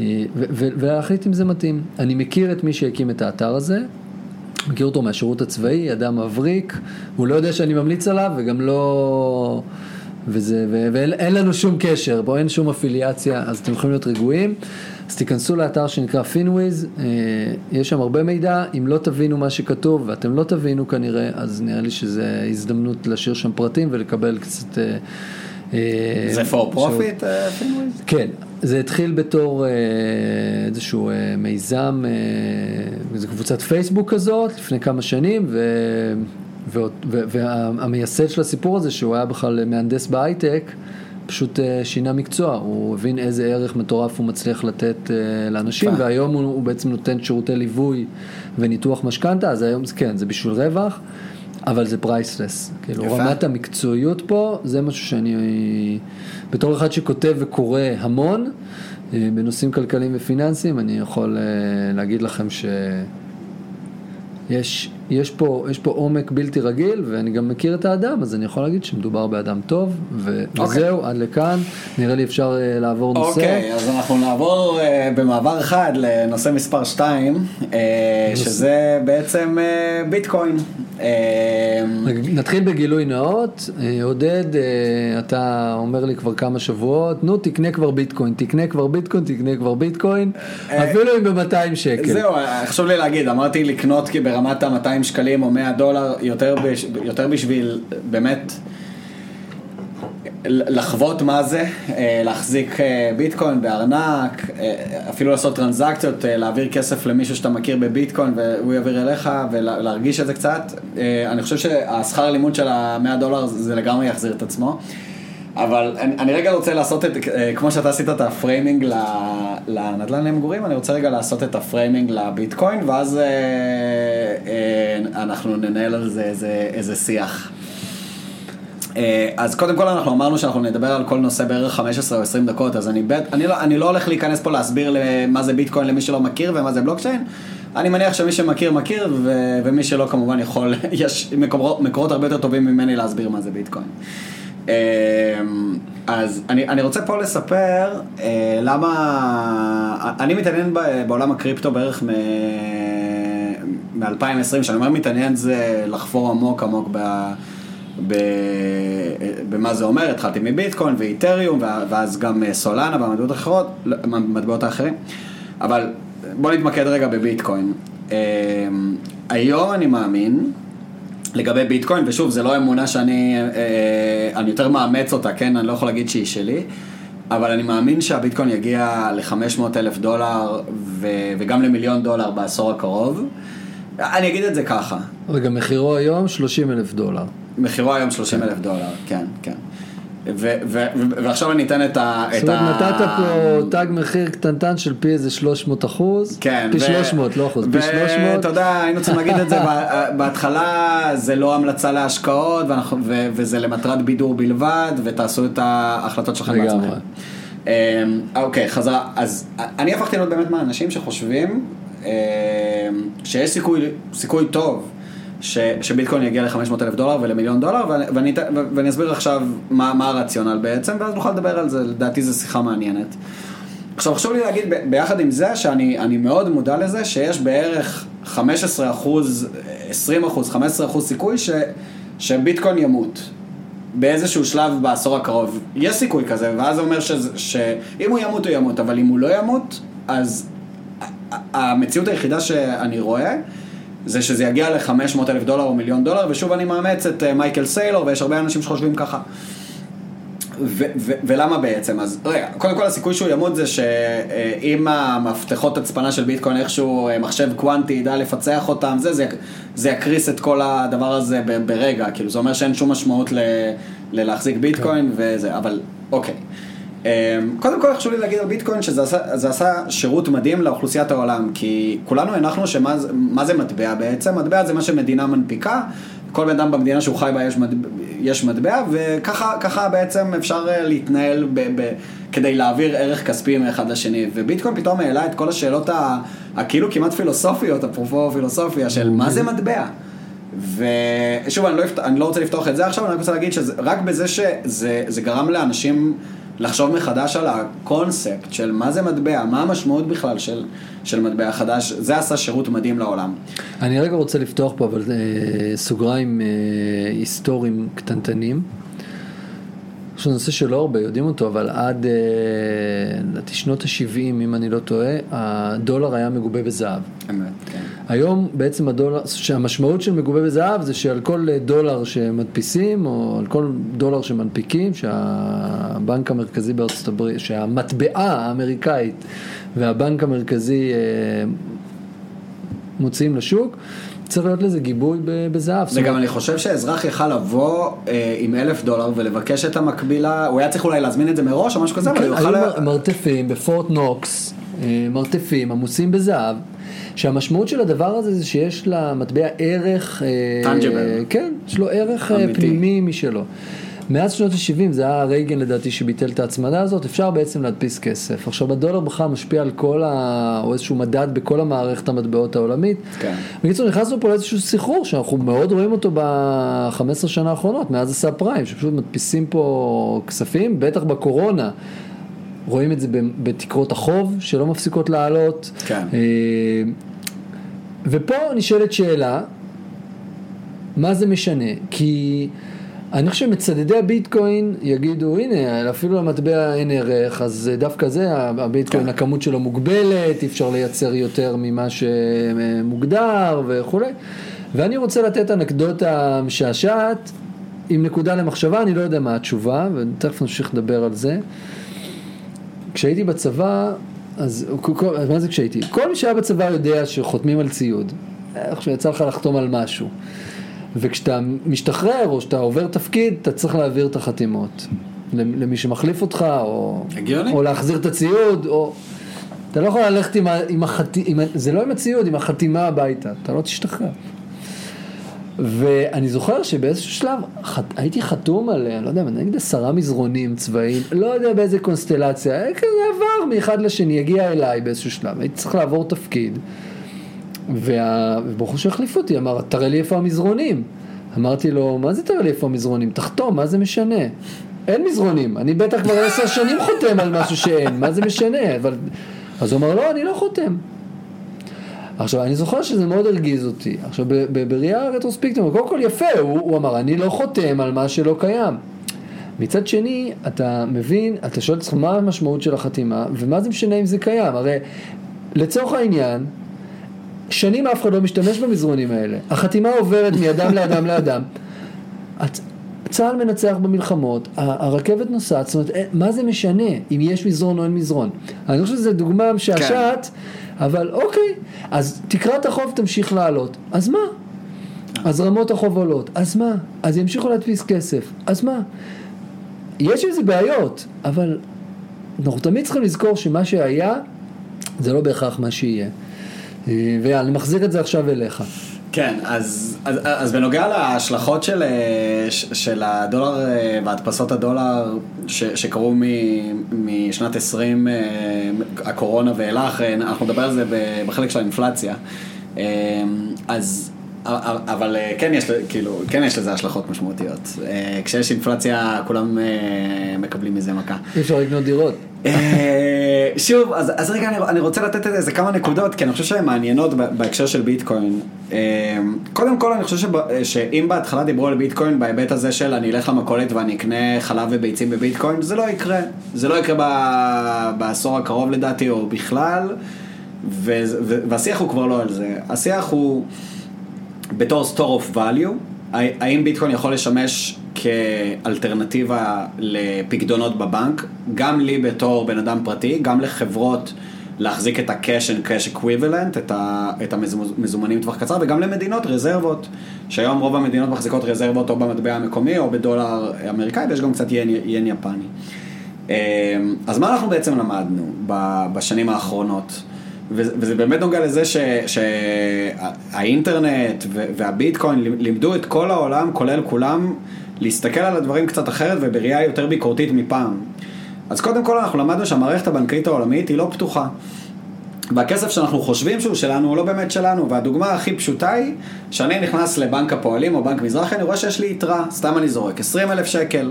אה, ולהחליט אם זה מתאים. אני מכיר את מי שהקים את האתר הזה, מכיר אותו מהשירות הצבאי, אדם מבריק, הוא לא יודע שאני ממליץ עליו וגם לא... וזה, ו, ואין לנו שום קשר, בו אין שום אפיליאציה, אז אתם יכולים להיות רגועים. אז תיכנסו לאתר שנקרא פינוויז, אה, יש שם הרבה מידע, אם לא תבינו מה שכתוב, ואתם לא תבינו כנראה, אז נראה לי שזו הזדמנות להשאיר שם פרטים ולקבל קצת... אה, זה for profit? אה, כן, זה התחיל בתור אה, איזשהו אה, מיזם, איזו קבוצת פייסבוק כזאת, לפני כמה שנים, ו... והמייסד של הסיפור הזה, שהוא היה בכלל מהנדס בהייטק, פשוט שינה מקצוע, הוא הבין איזה ערך מטורף הוא מצליח לתת לאנשים, והיום הוא, הוא בעצם נותן שירותי ליווי וניתוח משכנתה, אז היום כן, זה בשביל רווח. אבל זה פרייסלס. כאילו, יפה. רמת המקצועיות פה, זה משהו שאני, בתור אחד שכותב וקורא המון, אה, בנושאים כלכליים ופיננסיים, אני יכול אה, להגיד לכם ש... יש, פה, יש פה עומק בלתי רגיל, ואני גם מכיר את האדם, אז אני יכול להגיד שמדובר באדם טוב, ו- okay. אוקיי. וזהו, עד לכאן, נראה לי אפשר uh, לעבור נושא. אוקיי, okay, אז אנחנו נעבור uh, במעבר אחד לנושא מספר 2, uh, שזה בעצם uh, ביטקוין. Uh, נתחיל בגילוי נאות, uh, עודד, uh, אתה אומר לי כבר כמה שבועות, נו תקנה כבר ביטקוין, תקנה כבר ביטקוין, תקנה כבר ביטקוין, uh, אפילו אם ב-200 שקל. זהו, חשוב לי להגיד, אמרתי לקנות כי ברמת ה-200 שקלים או 100 דולר, יותר, בש, יותר בשביל באמת לחוות מה זה, אה, להחזיק אה, ביטקוין בארנק, אה, אפילו לעשות טרנזקציות, להעביר כסף למישהו שאתה מכיר בביטקוין והוא יעביר אליך ולהרגיש את זה קצת. אני חושב שהשכר לימוד של ה-100 דולר זה לגמרי יחזיר את עצמו. אבל אני, אני רגע רוצה לעשות את, כמו שאתה עשית את ה framing לנדל"ן למגורים, אני רוצה רגע לעשות את ה framing לביטקוין, ואז אה, אה, אנחנו ננהל על זה איזה, איזה שיח. אה, אז קודם כל אנחנו אמרנו שאנחנו נדבר על כל נושא בערך 15 או 20 דקות, אז אני, אני, לא, אני לא הולך להיכנס פה להסביר מה זה ביטקוין למי שלא מכיר ומה זה בלוקצ'יין. אני מניח שמי שמכיר מכיר, ו- ומי שלא כמובן יכול, [LAUGHS] יש מקורות, מקורות הרבה יותר טובים ממני להסביר מה זה ביטקוין. אה, אז אני, אני רוצה פה לספר אה, למה, אני מתעניין ב- בעולם הקריפטו בערך מ-2020, כשאני אומר מתעניין זה לחפור עמוק עמוק ב, ב, במה זה אומר, התחלתי מביטקוין ואיתריום ואז גם אה, סולנה והמטבעות האחרות, לא, המטבעות האחרים, אבל בוא נתמקד רגע בביטקוין. אה, היום אני מאמין לגבי ביטקוין, ושוב, זה לא אמונה שאני אה, אני יותר מאמץ אותה, כן? אני לא יכול להגיד שהיא שלי, אבל אני מאמין שהביטקוין יגיע ל-500 אלף דולר ו, וגם למיליון דולר בעשור הקרוב. אני אגיד את זה ככה. רגע, מחירו היום 30 אלף דולר. מחירו היום 30 אלף דולר, כן, כן. ו- ו- ו- ועכשיו אני אתן את ה... זאת את אומרת, נתת פה תג מחיר קטנטן של פי איזה 300 אחוז. כן. פי ו- 300, לא אחוז, פי 300. ואתה יודע, היינו צריכים להגיד את זה [LAUGHS] בהתחלה, זה לא המלצה להשקעות, ואנחנו- ו- וזה למטרת בידור בלבד, ותעשו את ההחלטות שלכם. בעצמכם. אמ, אוקיי, חזרה. אז אני הפכתי להיות באמת מהאנשים שחושבים אמ, שיש סיכוי, סיכוי טוב. ש, שביטקוין יגיע ל-500 אלף דולר ולמיליון דולר, ואני, ואני, ואני אסביר עכשיו מה, מה הרציונל בעצם, ואז נוכל לדבר על זה, לדעתי זו שיחה מעניינת. עכשיו חשוב לי להגיד ביחד עם זה שאני אני מאוד מודע לזה שיש בערך 15 אחוז, 20 אחוז, 15 אחוז סיכוי ש, שביטקוין ימות באיזשהו שלב בעשור הקרוב. יש סיכוי כזה, ואז זה אומר שזה- שאם הוא ימות הוא ימות, אבל אם הוא לא ימות, אז המציאות היחידה שאני רואה זה שזה יגיע ל-500 אלף דולר או מיליון דולר, ושוב אני מאמץ את אה, מייקל סיילור, ויש הרבה אנשים שחושבים ככה. ו- ו- ולמה בעצם? אז רגע, קודם כל הסיכוי שהוא ימות זה שאם המפתחות הצפנה של ביטקוין איכשהו אה, מחשב קוונטי ידע לפצח אותם, זה, זה, זה יקריס את כל הדבר הזה ב- ברגע, כאילו זה אומר שאין שום משמעות ל- ללהחזיק ביטקוין וזה, אבל אוקיי. קודם כל חשוב לי להגיד על ביטקוין שזה עשה, עשה שירות מדהים לאוכלוסיית העולם, כי כולנו הנחנו שמה זה- מטבע בעצם, מטבע זה מה שמדינה מנפיקה, כל בן אדם במדינה שהוא חי בה יש מטבע, יש מטבע וככה ככה בעצם אפשר אה, להתנהל ב, ב, כדי להעביר ערך כספי מאחד לשני, וביטקוין פתאום העלה את כל השאלות הכאילו כמעט פילוסופיות, אפרופו פילוסופיה, של מה זה מטבע. ושוב, אני לא. אני לא רוצה לפתוח את זה עכשיו, אני רק רוצה להגיד שרק בזה שזה זה גרם לאנשים לחשוב מחדש על הקונספט של מה זה מטבע, מה המשמעות בכלל של, של מטבע חדש, זה עשה שירות מדהים לעולם. אני רגע רוצה לפתוח פה, אבל אה, סוגריים אה, היסטוריים קטנטנים. יש נושא שלא הרבה יודעים אותו, אבל עד אה, לדעתי שנות ה-70, אם אני לא טועה, הדולר היה מגובה בזהב. אמת, כן. היום בעצם הדולר, שהמשמעות של מגובה בזהב זה שעל כל דולר שמדפיסים, או על כל דולר שמנפיקים, שהבנק המרכזי בארצות הברית, שהמטבעה האמריקאית והבנק המרכזי אה, מוציאים לשוק, צריך להיות לזה גיבוי בזהב. וגם אני חושב שאזרח יכל לבוא אה, עם אלף דולר ולבקש את המקבילה, הוא היה צריך אולי להזמין את זה מראש או משהו כזה, אבל כן, הוא היו יוכל... מר- מרתפים בפורט נוקס, אה, מרתפים עמוסים בזהב, שהמשמעות של הדבר הזה זה שיש למטבע ערך, אה, Tangible. כן, יש לו ערך אה, אמיתי. פנימי משלו. מאז שנות ה-70, זה היה רייגן לדעתי שביטל את ההצמדה הזאת, אפשר בעצם להדפיס כסף. עכשיו הדולר בכלל משפיע על כל ה... או איזשהו מדד בכל המערכת המטבעות העולמית. כן. בקיצור, נכנסנו פה לאיזשהו סחרור שאנחנו מאוד רואים אותו ב-15 שנה האחרונות, מאז הסאב פריים, שפשוט מדפיסים פה כספים, בטח בקורונה. רואים את זה בתקרות החוב שלא מפסיקות לעלות. כן. אה, ופה נשאלת שאלה, מה זה משנה? כי אני חושב שמצדדי הביטקוין יגידו, הנה, אפילו למטבע אין ערך, אז דווקא זה, הביטקוין, כן. הכמות שלו מוגבלת, אי אפשר לייצר יותר ממה שמוגדר וכולי. ואני רוצה לתת אנקדוטה משעשעת, עם נקודה למחשבה, אני לא יודע מה התשובה, ותכף נמשיך לדבר על זה. כשהייתי בצבא, אז כל- מה זה כשהייתי? כל מי שהיה בצבא יודע שחותמים על ציוד. איך שיצא לך לחתום על משהו. וכשאתה משתחרר או שאתה עובר תפקיד, אתה צריך להעביר את החתימות. למי שמחליף אותך, או, הגיוני. או להחזיר את הציוד, או... אתה לא יכול ללכת עם, ה, עם החתימה, זה לא עם הציוד, עם החתימה הביתה, אתה לא תשתחרר. ואני זוכר שבאיזשהו שלב חת... הייתי חתום על, אני לא יודע, נגיד עשרה מזרונים צבאיים, לא יודע באיזה קונסטלציה, היה כזה עבר מאחד לשני, הגיע אליי באיזשהו שלב, הייתי צריך לעבור תפקיד. וה- והבחור שהחליף אותי אמר, תראה לי איפה המזרונים. אמרתי לו, מה זה תראה לי איפה המזרונים? תחתום, מה זה משנה? אין מזרונים, אני בטח כבר עשר שנים חותם על משהו שאין, מה זה משנה? אבל... אז הוא אמר, לא, אני לא חותם. עכשיו, אני זוכר שזה מאוד הרגיז אותי. עכשיו, בראייה רטרוספקטיבית, קודם כל יפה, הוא, הוא אמר, אני לא חותם על מה שלא קיים. מצד שני, אתה מבין, אתה שואל את עצמך מה המשמעות של החתימה, ומה זה משנה אם זה קיים. הרי לצורך העניין, שנים אף אחד לא משתמש במזרונים האלה. החתימה עוברת מאדם לאדם לאדם. צה"ל מנצח במלחמות, הרכבת נוסעת, זאת אומרת, אה, מה זה משנה אם יש מזרון או אין מזרון? אני חושב שזו דוגמה משעשעת, כן. אבל אוקיי, אז תקרת החוב תמשיך לעלות, אז מה? אז רמות החוב עולות, אז מה? אז ימשיכו להדפיס כסף, אז מה? יש איזה בעיות, אבל אנחנו תמיד צריכים לזכור שמה שהיה, זה לא בהכרח מה שיהיה. אה, ואני מחזיר את זה עכשיו אליך. כן, אז, אז, אז בנוגע להשלכות של, אה, של הדולר אה, והדפסות הדולר ש, שקרו מ, משנת 20, הקורונה ואילך, אנחנו נדבר על זה בחלק של האינפלציה. אז אבל אה, כן יש, כאילו, כן יש לזה השלכות משמעותיות. אה, כשיש אינפלציה כולם אה, מקבלים מזה מכה. אי אפשר לקנות דירות. שוב, אז, אז רגע אני, אני רוצה לתת איזה כמה נקודות, כי אני חושב שהן מעניינות בהקשר של ביטקוין. קודם כל אני חושב שבא, שאם בהתחלה דיברו על ביטקוין בהיבט הזה של אני אלך למכולת ואני אקנה חלב וביצים בביטקוין, זה לא יקרה. זה לא יקרה ב, בעשור הקרוב לדעתי או בכלל, ו, ו, והשיח הוא כבר לא על זה. השיח הוא... בתור store of value, האם ביטקוין יכול לשמש כאלטרנטיבה לפקדונות בבנק, גם לי בתור בן אדם פרטי, גם לחברות להחזיק את ה-cash and cash equivalent, את, ה, את המזומנים טווח קצר, וגם למדינות רזרבות, שהיום רוב המדינות מחזיקות רזרבות או במטבע המקומי או בדולר אמריקאי, ויש גם קצת ין, ין יפני. אמ, אז מה אנחנו בעצם למדנו בשנים האחרונות? וזה באמת נוגע לזה שהאינטרנט והביטקוין לימדו את כל העולם, כולל כולם, להסתכל על הדברים קצת אחרת ובראייה יותר ביקורתית מפעם. אז קודם כל אנחנו למדנו שהמערכת הבנקאית העולמית היא לא פתוחה. והכסף שאנחנו חושבים שהוא שלנו הוא לא באמת שלנו, והדוגמה הכי פשוטה היא שאני נכנס לבנק הפועלים או בנק מזרחי, אני רואה שיש לי יתרה, סתם אני זורק, 20 אלף שקל.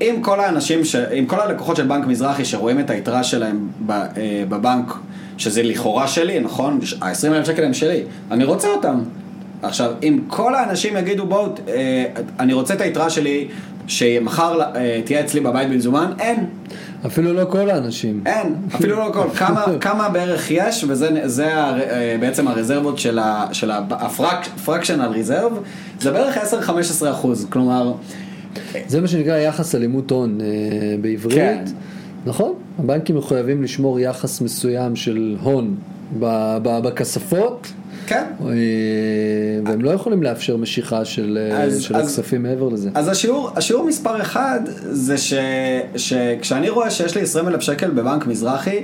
עם כל האנשים, ש... עם כל הלקוחות של בנק מזרחי שרואים את היתרה שלהם אה, בבנק שזה לכאורה שלי, נכון? ה-20 אלף שקל הם שלי, אני רוצה אותם. עכשיו, אם כל האנשים יגידו בואו, אה, אני רוצה את היתרה שלי שמחר אה, תהיה אצלי בבית במזומן, אין. אפילו לא כל האנשים. אין, אפילו לא כל. כמה, [LAUGHS] כמה בערך יש, וזה הר, אה, בעצם הרזרבות של, ה, של הפרקשנל ריזרב, זה בערך 10-15 אחוז, כלומר... זה מה שנקרא יחס אלימות הון אה, בעברית. כן. נכון, הבנקים מחויבים לשמור יחס מסוים של הון בכספות. כן. אה, והם לא יכולים לאפשר משיכה של, אה, אז, של אז, הכספים מעבר לזה. אז השיעור, השיעור מספר אחד זה ש, שכשאני רואה שיש לי 20 אלף שקל בבנק מזרחי,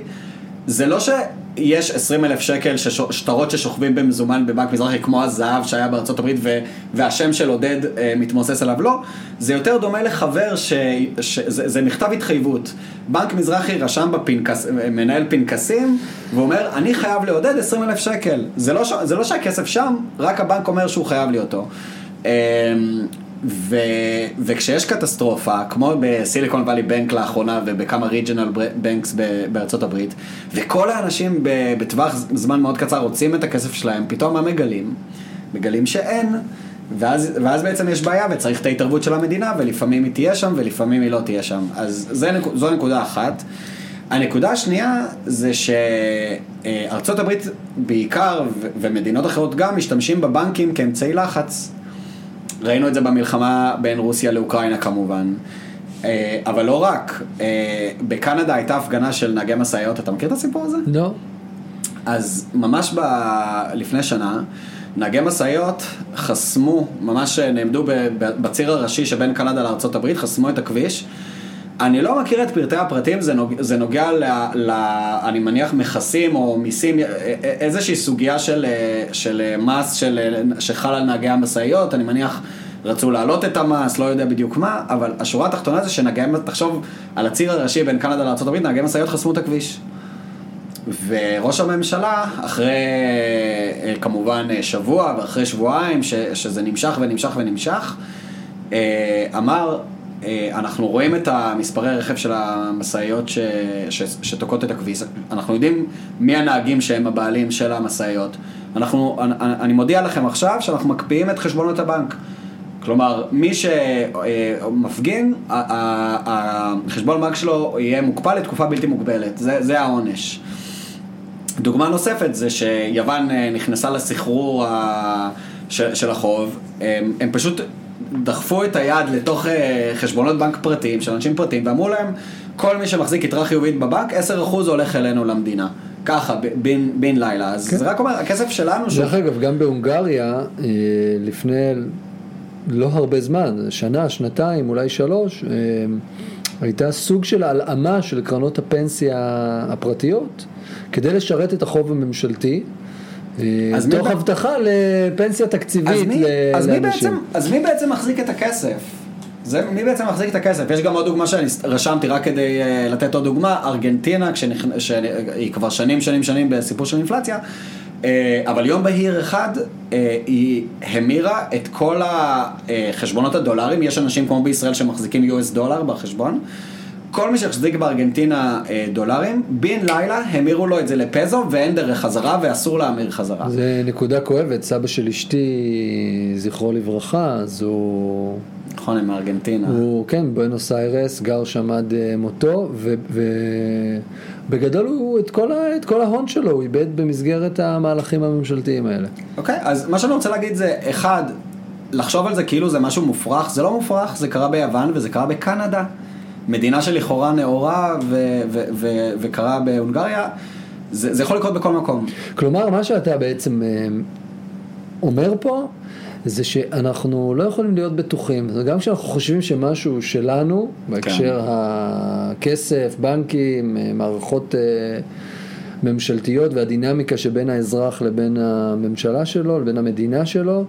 זה לא שיש 20 אלף שקל שטרות ששוכבים במזומן בבנק מזרחי כמו הזהב שהיה בארצות הברית ו, והשם של עודד אה, מתמוסס עליו, לא, זה יותר דומה לחבר שזה מכתב התחייבות. בנק מזרחי רשם בפנקס, מנהל פנקסים ואומר אני חייב לעודד 20 אלף שקל. זה לא, זה לא שהכסף שם, רק הבנק אומר שהוא חייב לי אותו. אמ, ו, וכשיש קטסטרופה, כמו בסיליקון וואלי בנק לאחרונה ובכמה ריג'נל בנקס בארצות הברית, וכל האנשים בטווח זמן מאוד קצר רוצים את הכסף שלהם, פתאום מה מגלים? מגלים שאין, ואז, ואז בעצם יש בעיה וצריך את ההתערבות של המדינה, ולפעמים היא תהיה שם ולפעמים היא לא תהיה שם. אז זה, זו נקודה אחת. הנקודה השנייה זה שארצות הברית בעיקר ומדינות אחרות גם משתמשים בבנקים כאמצעי לחץ. ראינו את זה במלחמה בין רוסיה לאוקראינה כמובן. אה, אבל לא רק, אה, בקנדה הייתה הפגנה של נהגי משאיות, אתה מכיר את הסיפור הזה? לא. אז ממש ב... לפני שנה, נהגי משאיות חסמו, ממש נעמדו בציר הראשי שבין קנדה לארה"ב, חסמו את הכביש. אני לא מכיר את פרטי הפרטים, זה, נוג, זה נוגע ל, ל... אני מניח מכסים או מיסים, איזושהי סוגיה של, של מס של, שחל על נהגי המשאיות, אני מניח רצו להעלות את המס, לא יודע בדיוק מה, אבל השורה התחתונה זה שנהגי, תחשוב על הציר הראשי בין קנדה לארה"ב, נהגי משאיות חסמו את הכביש. וראש הממשלה, אחרי אה, כמובן אה, שבוע ואחרי שבועיים, ש, שזה נמשך ונמשך ונמשך, אה, אמר, אה, אנחנו רואים את המספרי רכב של המשאיות ש, ש, שתוקעות את הכביש, אנחנו יודעים מי הנהגים שהם הבעלים של המשאיות. אנחנו, אני, מודיע לכם עכשיו שאנחנו מקפיאים את חשבונות הבנק. כלומר, מי שמפגין, החשבון בנק שלו יהיה מוקפא לתקופה בלתי מוגבלת, זה, זה העונש. דוגמה נוספת זה שיוון אה, נכנסה לסחרור ה... של, של החוב, הם, הם פשוט דחפו את היד לתוך אה, חשבונות בנק פרטיים של אנשים פרטיים ואמרו להם, כל מי שמחזיק יתרה חיובית בבנק, 10% הולך אלינו למדינה. ככה, בין, בין לילה. אז כן. זה רק אומר, הכסף שלנו... דרך אגב, גם בהונגריה, אה, לפני לא הרבה זמן, שנה, שנתיים, אולי שלוש, הייתה סוג של הלאמה של קרנות הפנסיה הפרטיות. כדי לשרת את החוב הממשלתי. אה, תוך מי... הבטחה לפנסיה תקציבית אז מי, אז לאנשים. מי בעצם, אז מי בעצם מחזיק את הכסף? זה, מי בעצם מחזיק את הכסף? יש גם עוד דוגמה שאני רשמתי רק כדי uh, לתת עוד דוגמה, ארגנטינה, כשנכ... שהיא כבר שנים שנים שנים בסיפור של אינפלציה, uh, אבל יום בהיר אחד uh, היא המירה את כל החשבונות הדולרים, יש אנשים כמו בישראל שמחזיקים US דולר בחשבון. כל מי שהחזיק בארגנטינה אה, דולרים, בן לילה המירו לו את זה לפזו ואין דרך חזרה ואסור להמיר חזרה. זה נקודה כואבת, סבא של אשתי, זכרו לברכה, אז הוא... נכון, עם ארגנטינה. הוא, כן, בואנוס איירס, גר שם עד אה, מותו, ובגדול הוא, את כל, ה, את כל ההון שלו הוא איבד במסגרת המהלכים הממשלתיים האלה. אוקיי, okay, אז מה שאני רוצה להגיד זה, אחד, לחשוב על זה כאילו זה משהו מופרך, זה לא מופרך, זה קרה ביוון וזה קרה בקנדה. מדינה שלכאורה נאורה ו- ו- ו- וקרה בהונגריה, זה, זה יכול לקרות בכל מקום. כלומר, מה שאתה בעצם אה, אומר פה, זה שאנחנו לא יכולים להיות בטוחים, גם כשאנחנו חושבים שמשהו שלנו, בהקשר כן. הכסף, בנקים, אה, מערכות אה, ממשלתיות והדינמיקה שבין האזרח לבין הממשלה שלו, לבין המדינה שלו,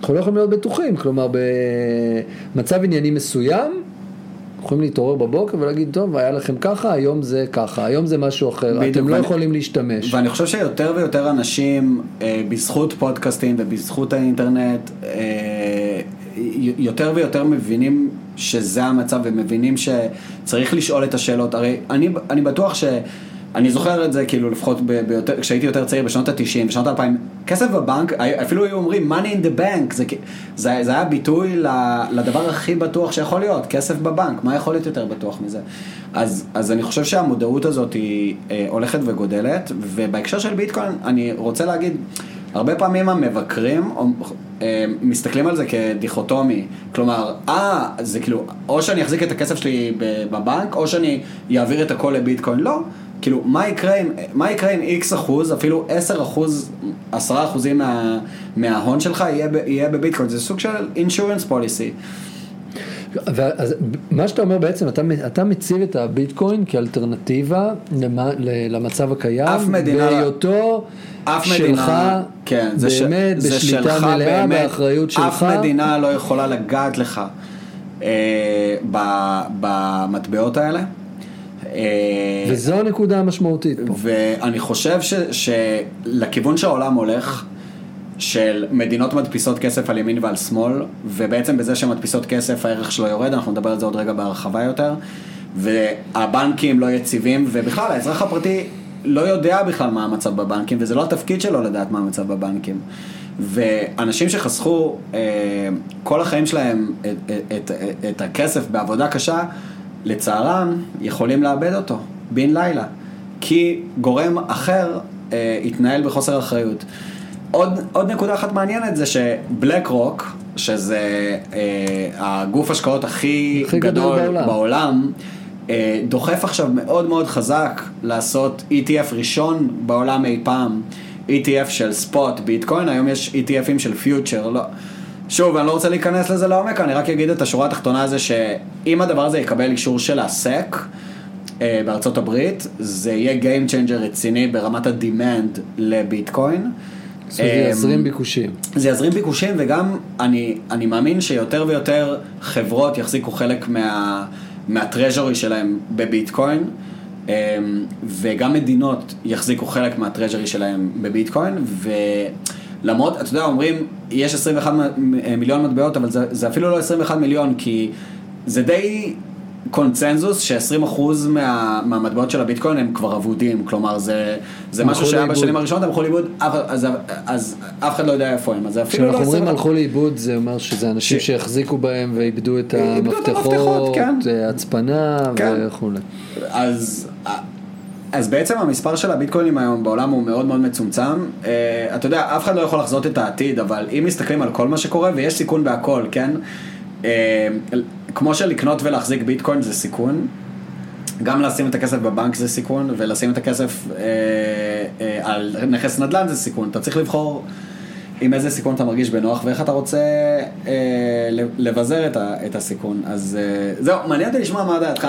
אנחנו לא יכולים להיות בטוחים, כלומר במצב ענייני מסוים, יכולים להתעורר בבוקר ולהגיד, טוב, היה לכם ככה, היום זה ככה, היום זה משהו אחר, בדיוק, אתם לא ואני, יכולים להשתמש. ואני חושב שיותר ויותר אנשים, אה, בזכות פודקאסטים ובזכות האינטרנט, אה, יותר ויותר מבינים שזה המצב ומבינים שצריך לשאול את השאלות. הרי אני, אני בטוח ש... אני זוכר את זה כאילו לפחות ביותר, כשהייתי יותר צעיר בשנות ה-90, בשנות ה-2000, כסף בבנק, אפילו היו אומרים money in the bank, זה, זה, זה היה ביטוי לדבר הכי בטוח שיכול להיות, כסף בבנק, מה יכול להיות יותר בטוח מזה? אז, אז אני חושב שהמודעות הזאת היא אה, הולכת וגודלת, ובהקשר של ביטקוין אני רוצה להגיד, הרבה פעמים המבקרים אה, מסתכלים על זה כדיכוטומי, כלומר, אה, זה כאילו, או שאני אחזיק את הכסף שלי בבנק, או שאני אעביר את הכל לביטקוין, לא. כאילו, מה יקרה עם, מה יקרה עם איקס אחוז, אפילו עשר אחוז, עשרה אחוזים מה, מההון שלך יהיה, יהיה בביטקוין, זה סוג של אינשורנס פוליסי. אז מה שאתה אומר בעצם, אתה, אתה מציב את הביטקוין כאלטרנטיבה למה, למצב הקיים, אף מדינה, בהיותו אף שלך, מדינה, כן, זה באמת, זה בשליטה שלך, מלאה, באמת, באחריות שלך. אף מדינה לא יכולה לגעת לך אה, במטבעות האלה. אה, וזו הנקודה המשמעותית פה. ואני חושב ש, שלכיוון שהעולם הולך, של מדינות מדפיסות כסף על ימין ועל שמאל, ובעצם בזה שהן מדפיסות כסף הערך שלו יורד, אנחנו נדבר על זה עוד רגע בהרחבה יותר, והבנקים לא יציבים, ובכלל האזרח הפרטי לא יודע בכלל מה המצב בבנקים, וזה לא התפקיד שלו לדעת מה המצב בבנקים. ואנשים שחסכו אה, כל החיים שלהם את, את, את, את הכסף בעבודה קשה, לצערם, יכולים לאבד אותו, בן לילה. כי גורם אחר אה, התנהל בחוסר אחריות. עוד, עוד נקודה אחת מעניינת זה שבלק רוק, שזה אה, הגוף השקעות הכי, הכי גדול, גדול בעולם, בעולם אה, דוחף עכשיו מאוד מאוד חזק לעשות ETF ראשון בעולם אי פעם, ETF של ספוט ביטקוין, היום יש ETFים של פיוטר, לא. שוב, אני לא רוצה להיכנס לזה לעומק, אני רק אגיד את השורה התחתונה הזה שאם הדבר הזה יקבל אישור של הסק אה, בארצות הברית, זה יהיה Game Changer רציני ברמת ה-demand לביטקוין. זה יזרים ביקושים. זה יזרים ביקושים וגם אני, אני מאמין שיותר ויותר חברות יחזיקו חלק מה, מהטרז'ורי שלהם בביטקוין. וגם מדינות יחזיקו חלק מהטרז'רי שלהם בביטקוין, ולמרות, אתה יודע, אומרים, יש 21 מיליון מטבעות, אבל זה, זה אפילו לא 21 מיליון, כי זה די קונצנזוס ש-20% מה, מהמטבעות של הביטקוין הם כבר אבודים, כלומר זה, זה משהו שהיה בשנים הראשונות, הם הלכו לאיבוד, אז, אז, אז אף אחד לא יודע איפה הם, אז זה אפילו לא... כשאנחנו אומרים הלכו לאיבוד זה אומר שזה אנשים ש... שהחזיקו בהם ואיבדו את המפתחות, כן. הצפנה כן. וכולי. אז... אז בעצם המספר של הביטקוינים היום בעולם הוא מאוד מאוד מצומצם. Uh, אתה יודע, אף אחד לא יכול לחזות את העתיד, אבל אם מסתכלים על כל מה שקורה, ויש סיכון בהכל, כן? Uh, כמו שלקנות ולהחזיק ביטקוין זה סיכון, גם לשים את הכסף בבנק זה סיכון, ולשים את הכסף אה, אה, על נכס נדל"ן זה סיכון. אתה צריך לבחור עם איזה סיכון אתה מרגיש בנוח ואיך אתה רוצה אה, לבזר את, ה, את הסיכון. אז אה, זהו, מעניין אותי לשמוע מה דעתך.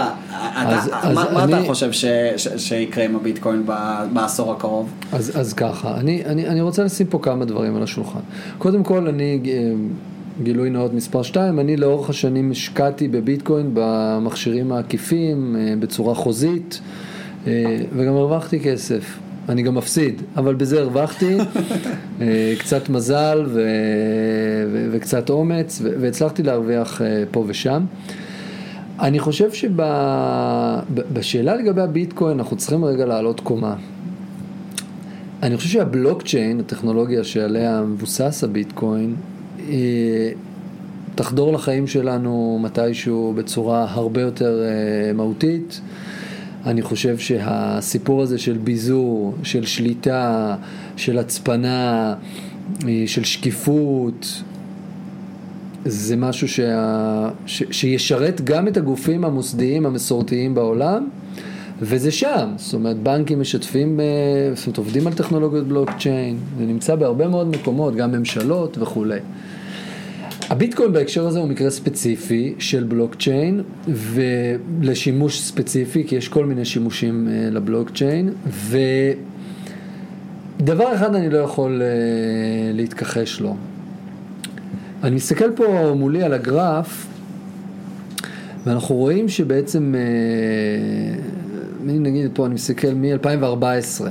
אז, אתה, אז מה, אני, מה אתה חושב ש, ש, שיקרה עם הביטקוין בעשור הקרוב? אז, אז ככה, אני, אני, אני רוצה לשים פה כמה דברים על השולחן. קודם כל, אני... אה, גילוי נאות מספר 2, אני לאורך השנים השקעתי בביטקוין במכשירים העקיפים אה, בצורה חוזית אה, וגם הרווחתי כסף. אני גם מפסיד, אבל בזה הרווחתי, [LAUGHS] אה, קצת מזל ו... ו... וקצת אומץ, ו... והצלחתי להרוויח פה ושם. אני חושב שבשאלה לגבי הביטקוין אנחנו צריכים רגע לעלות קומה. אני חושב שהבלוקצ'יין, הטכנולוגיה שעליה מבוסס הביטקוין, תחדור לחיים שלנו מתישהו בצורה הרבה יותר אה, מהותית. אני חושב שהסיפור הזה של ביזור, של שליטה, של הצפנה, אה, של שקיפות, זה משהו שה... ש... שישרת גם את הגופים המוסדיים המסורתיים בעולם, וזה שם, זאת אומרת בנקים משתפים, אה, זאת אומרת עובדים על טכנולוגיות בלוקצ'יין, זה נמצא בהרבה מאוד מקומות, גם ממשלות וכולי. הביטקוין בהקשר הזה הוא מקרה ספציפי של בלוקצ'יין ולשימוש ספציפי, כי יש כל מיני שימושים אה, לבלוקצ'יין, ודבר אחד אני לא יכול אה, להתכחש לו. אני מסתכל פה מולי על הגרף, ואנחנו רואים שבעצם, אה, נגיד פה אני מסתכל מ-2014,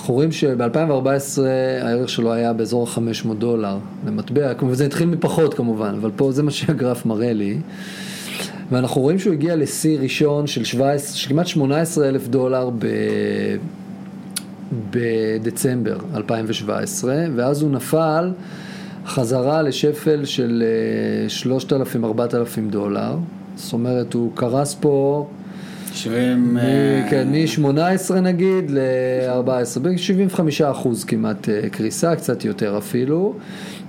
אנחנו רואים שב-2014 הערך שלו היה באזור ה-500 דולר למטבע, זה התחיל מפחות כמובן, אבל פה זה מה שהגרף מראה לי. ואנחנו רואים שהוא הגיע לשיא ראשון של 17, של כמעט 18 אלף דולר ב... בדצמבר 2017, ואז הוא נפל חזרה לשפל של 3,000-4,000 אה, דולר. זאת אומרת, הוא קרס פה 70... כן, מ-18 נגיד ל-14, ב-75 אחוז כמעט אה, קריסה, קצת יותר אפילו.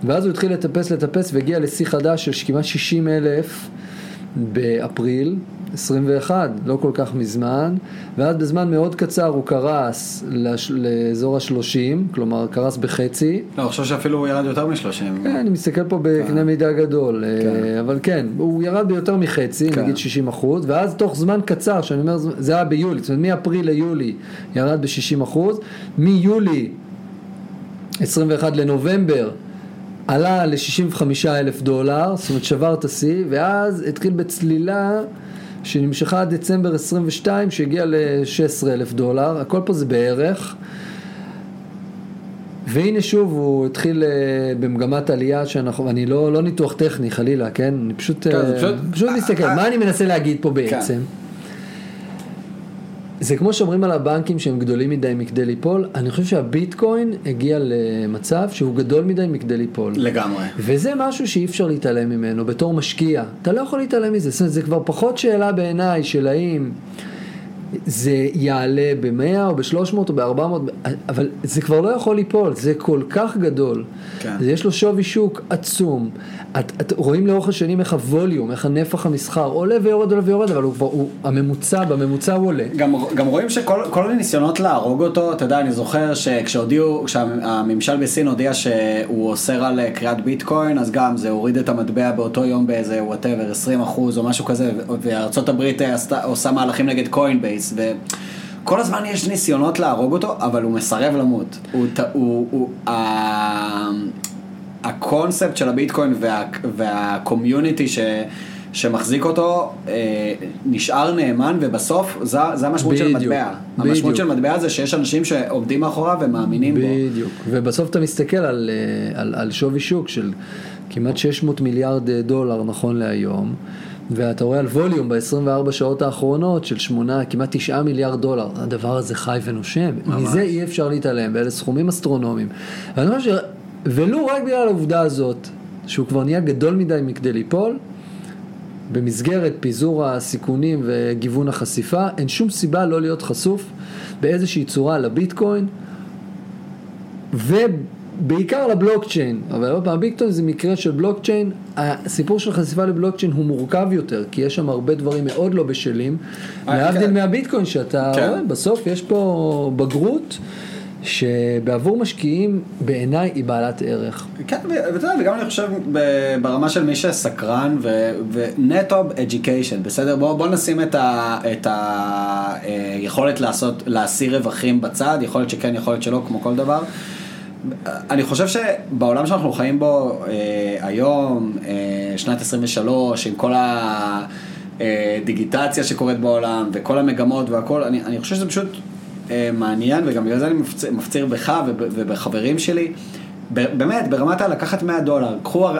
ואז הוא התחיל לטפס לטפס והגיע לשיא חדש של כמעט 60 אלף באפריל 21, לא כל כך מזמן, ואז בזמן מאוד קצר הוא קרס לש... לאזור ה-30, כלומר קרס בחצי. לא, אני חושב שאפילו הוא ירד יותר מ-30. כן, אני מסתכל פה בקנה כן. מידה גדול, אה, כן. אבל כן, הוא ירד ביותר מחצי, כן. נגיד 60 אחוז, ואז תוך זמן קצר, שאני אומר, זה היה ביולי, זאת אומרת מאפריל ליולי ירד ב-60 אחוז, מיולי 21 לנובמבר עלה ל-65 אלף דולר, זאת אומרת שבר את השיא, ואז התחיל בצלילה שנמשכה עד דצמבר 22, שהגיע ל-16 אלף דולר, הכל פה זה בערך. והנה שוב הוא התחיל uh, במגמת עלייה שאנחנו, אני לא, לא ניתוח טכני חלילה, כן? אני פשוט, כן, uh, פשוט, פשוט מסתכל, מה אני מנסה להגיד פה בעצם? כן. זה כמו שאומרים על הבנקים שהם גדולים מדי מכדי ליפול, אני חושב שהביטקוין הגיע למצב שהוא גדול מדי מכדי ליפול. לגמרי. וזה משהו שאי אפשר להתעלם ממנו בתור משקיע. אתה לא יכול להתעלם מזה, זאת אומרת, זה כבר פחות שאלה בעיניי של האם... זה יעלה ב-100 או ב-300 או ב-400, אבל זה כבר לא יכול ליפול, זה כל כך גדול. כן. יש לו שווי שוק עצום. את, את רואים לאורך השנים איך ה volume, איך הנפח המסחר עולה ויורד עולה ויורד, אבל הוא כבר, הוא, הממוצע, בממוצע הוא עולה. גם, גם רואים שכל הניסיונות להרוג אותו, אתה יודע, אני זוכר שכשהודיעו, כשהממשל בסין הודיע שהוא אוסר על כריית ביטקוין, אז גם זה הוריד את המטבע באותו יום באיזה whatever, 20 אחוז או משהו כזה, וארה"ב עושה מהלכים נגד Coinbase, וכל הזמן יש ניסיונות להרוג אותו, אבל הוא מסרב למות. הוא, הוא, הוא, הקונספט של הביטקוין וה, וה community ש... שמחזיק אותו אה, נשאר נאמן, ובסוף זה, זה המשמעות של בדיוק, מטבע. המשמעות בדיוק. של מטבע זה שיש אנשים שעומדים מאחוריו ומאמינים בו. בדיוק, ובסוף אתה מסתכל על, אה, על, על שווי שוק של כמעט 600 מיליארד אה, דולר נכון להיום, ואתה רואה על ווליום ב-24 שעות האחרונות של 8, כמעט 9 מיליארד דולר, הדבר הזה חי ונושם, ממש. מזה אי אפשר להתעלם, ואלה סכומים אסטרונומיים. ואני חושב ש... ולו רק בגלל העובדה הזאת, שהוא כבר נהיה גדול מדי מכדי ליפול, במסגרת פיזור הסיכונים וגיוון החשיפה, אין שום סיבה לא להיות חשוף באיזושהי צורה לביטקוין, ובעיקר לבלוקצ'יין. אבל עוד פעם, ביטקוין זה מקרה של בלוקצ'יין, הסיפור של חשיפה לבלוקצ'יין הוא מורכב יותר, כי יש שם הרבה דברים מאוד לא בשלים, אה, להבדיל כן. מהביטקוין, שאתה כן. רואה, בסוף יש פה בגרות. שבעבור משקיעים בעיניי היא בעלת ערך. כן, ואתה יודע, וגם אני חושב ברמה של מי שסקרן ו-NetOp Education, בסדר? בוא, בוא נשים את היכולת לעשות, להשיא רווחים בצד, יכול להיות שכן, יכול להיות שלא, כמו כל דבר. אני חושב שבעולם שאנחנו חיים בו אה, היום, אה, שנת 23, עם כל הדיגיטציה שקורית בעולם וכל המגמות והכל, אני, אני חושב שזה פשוט אה, מעניין וגם בגלל זה אני מפציר, מפציר בך וב, ובחברים שלי. ב- באמת, ברמת הלקחת 100 דולר, קחו, אה,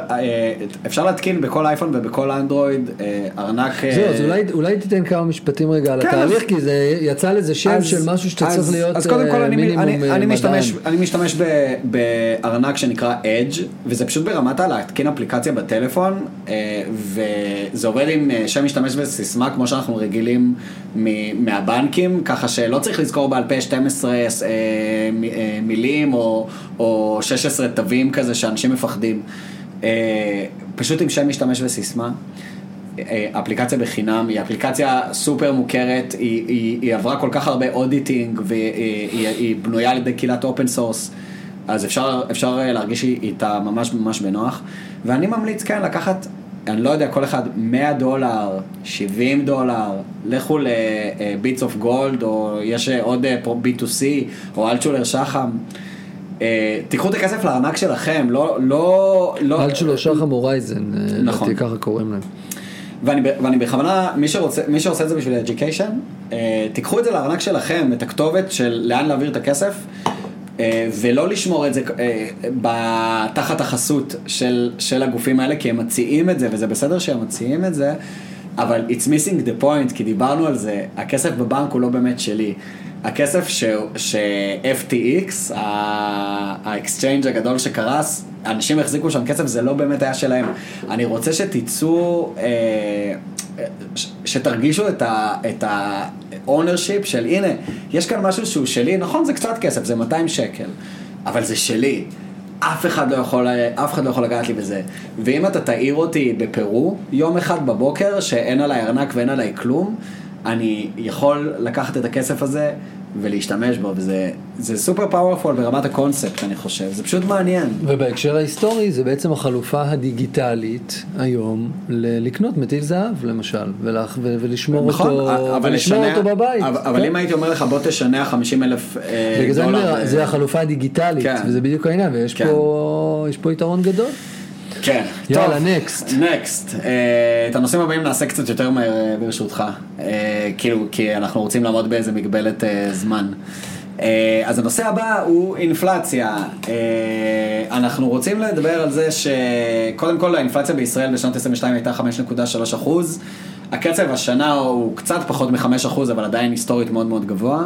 אפשר להתקין בכל אייפון ובכל אנדרואיד אה, ארנק... אה, זהו, אז אולי, אולי תיתן כמה משפטים רגע על כן, התהליך, כי זה יצא לזה שם אז- של משהו שאתה צריך להיות אז קודם כל אני, אני, אני. משתמש, אני משתמש ב- בארנק שנקרא Edge, וזה פשוט ברמת הלהתקין אפליקציה בטלפון, וזה עובד עם שם משתמש וסיסמה כמו שאנחנו רגילים מ- מהבנקים, ככה שלא צריך לזכור בעל פה 12 אה, מ- אה, מילים או, או 16 תווים כזה שאנשים מפחדים. אה, פשוט עם שם משתמש וסיסמה. אה, אפליקציה בחינם, היא אפליקציה סופר מוכרת, היא, היא, היא עברה כל כך הרבה אודיטינג והיא היא, היא בנויה על ידי קהילת open source, אז אפשר, אפשר אה, להרגיש איתה ממש ממש בנוח. ואני ממליץ כן לקחת, אני לא יודע, כל אחד 100 דולר, 70 דולר, לכו ל Bits of Gold, או יש אה, עוד אה, פרו- Bit2C, או אלטשולר שחם. אה, תיקחו את הכסף לארנק שלכם, לא, לא, לא... אלטשולר שחם Horizon, אה, נכון. ככה קוראים להם. ואני, ואני בכוונה, מי, שרוצה, מי שעושה את זה בשביל education, אה, תיקחו את זה לארנק שלכם, את הכתובת של לאן להעביר את הכסף, אה, ולא לשמור את זה אה, תחת החסות של, של הגופים האלה, כי הם מציעים את זה, וזה בסדר שהם מציעים את זה, אבל it's missing the point, כי דיברנו על זה, הכסף בבנק הוא לא באמת שלי. הכסף ש-FTX, ה exchange הגדול שקרס, אנשים החזיקו שם כסף, זה לא באמת היה שלהם. אני רוצה שתצאו, אה, ש- שתרגישו את ה-ownership של הנה, יש כאן משהו שהוא שלי, נכון זה קצת כסף, זה 200 שקל, אבל זה שלי. אף אחד לא יכול, אף אחד לא יכול לגעת לי בזה. ואם אתה תעיר אותי בפרו, יום אחד בבוקר, שאין עליי ארנק ואין עליי כלום, אני יכול לקחת את הכסף הזה ולהשתמש בו, וזה זה super powerful ברמת הקונספט, אני חושב. זה פשוט מעניין. ובהקשר ההיסטורי זה בעצם החלופה הדיגיטלית היום לקנות מטיל זהב למשל, ולח- ו- ולשמור נכון, אותו, אבל ולשמור לשנע- אותו בבית. אבל, אבל כן. אם הייתי אומר לך בוא תשנע 50 אלף אה, בגלל זה אני דולר. אומר, ב- זה החלופה הדיגיטלית, כן. וזה בדיוק העניין, ויש כן. פה פה יתרון גדול. כן. יאללה, next. נקסט. את הנושאים הבאים נעשה קצת יותר מהר אה, ברשותך. אה, כאילו, כי אנחנו רוצים לעמוד באיזה מגבלת אה, זמן. אה, אז הנושא הבא הוא אינפלציה. אה, אנחנו רוצים לדבר על זה שקודם כל האינפלציה בישראל בשנת 22 הייתה 5.3 אחוז. הקצב השנה הוא קצת פחות מ-5 אחוז, אבל עדיין היסטורית מאוד מאוד גבוה.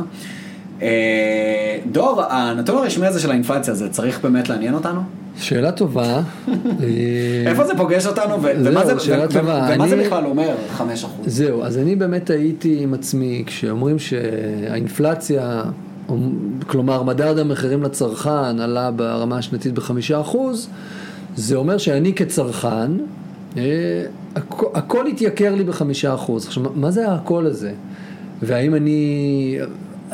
אה, דור, הנתון הרשמי הזה של האינפלציה הזה צריך באמת לעניין אותנו? שאלה טובה. אה, איפה זה פוגש אותנו, ומה זה, שאלה ו- טובה. ו- ומה זה אני- בכלל אומר 5 אחוז? זהו, אז אני באמת הייתי עם עצמי, כשאומרים שהאינפלציה, כלומר מדד המחירים לצרכן עלה ברמה השנתית בחמישה אחוז, זה אומר שאני כצרכן, אה, הכ- הכל התייקר לי בחמישה אחוז. עכשיו, מה זה הכל הזה? והאם אני...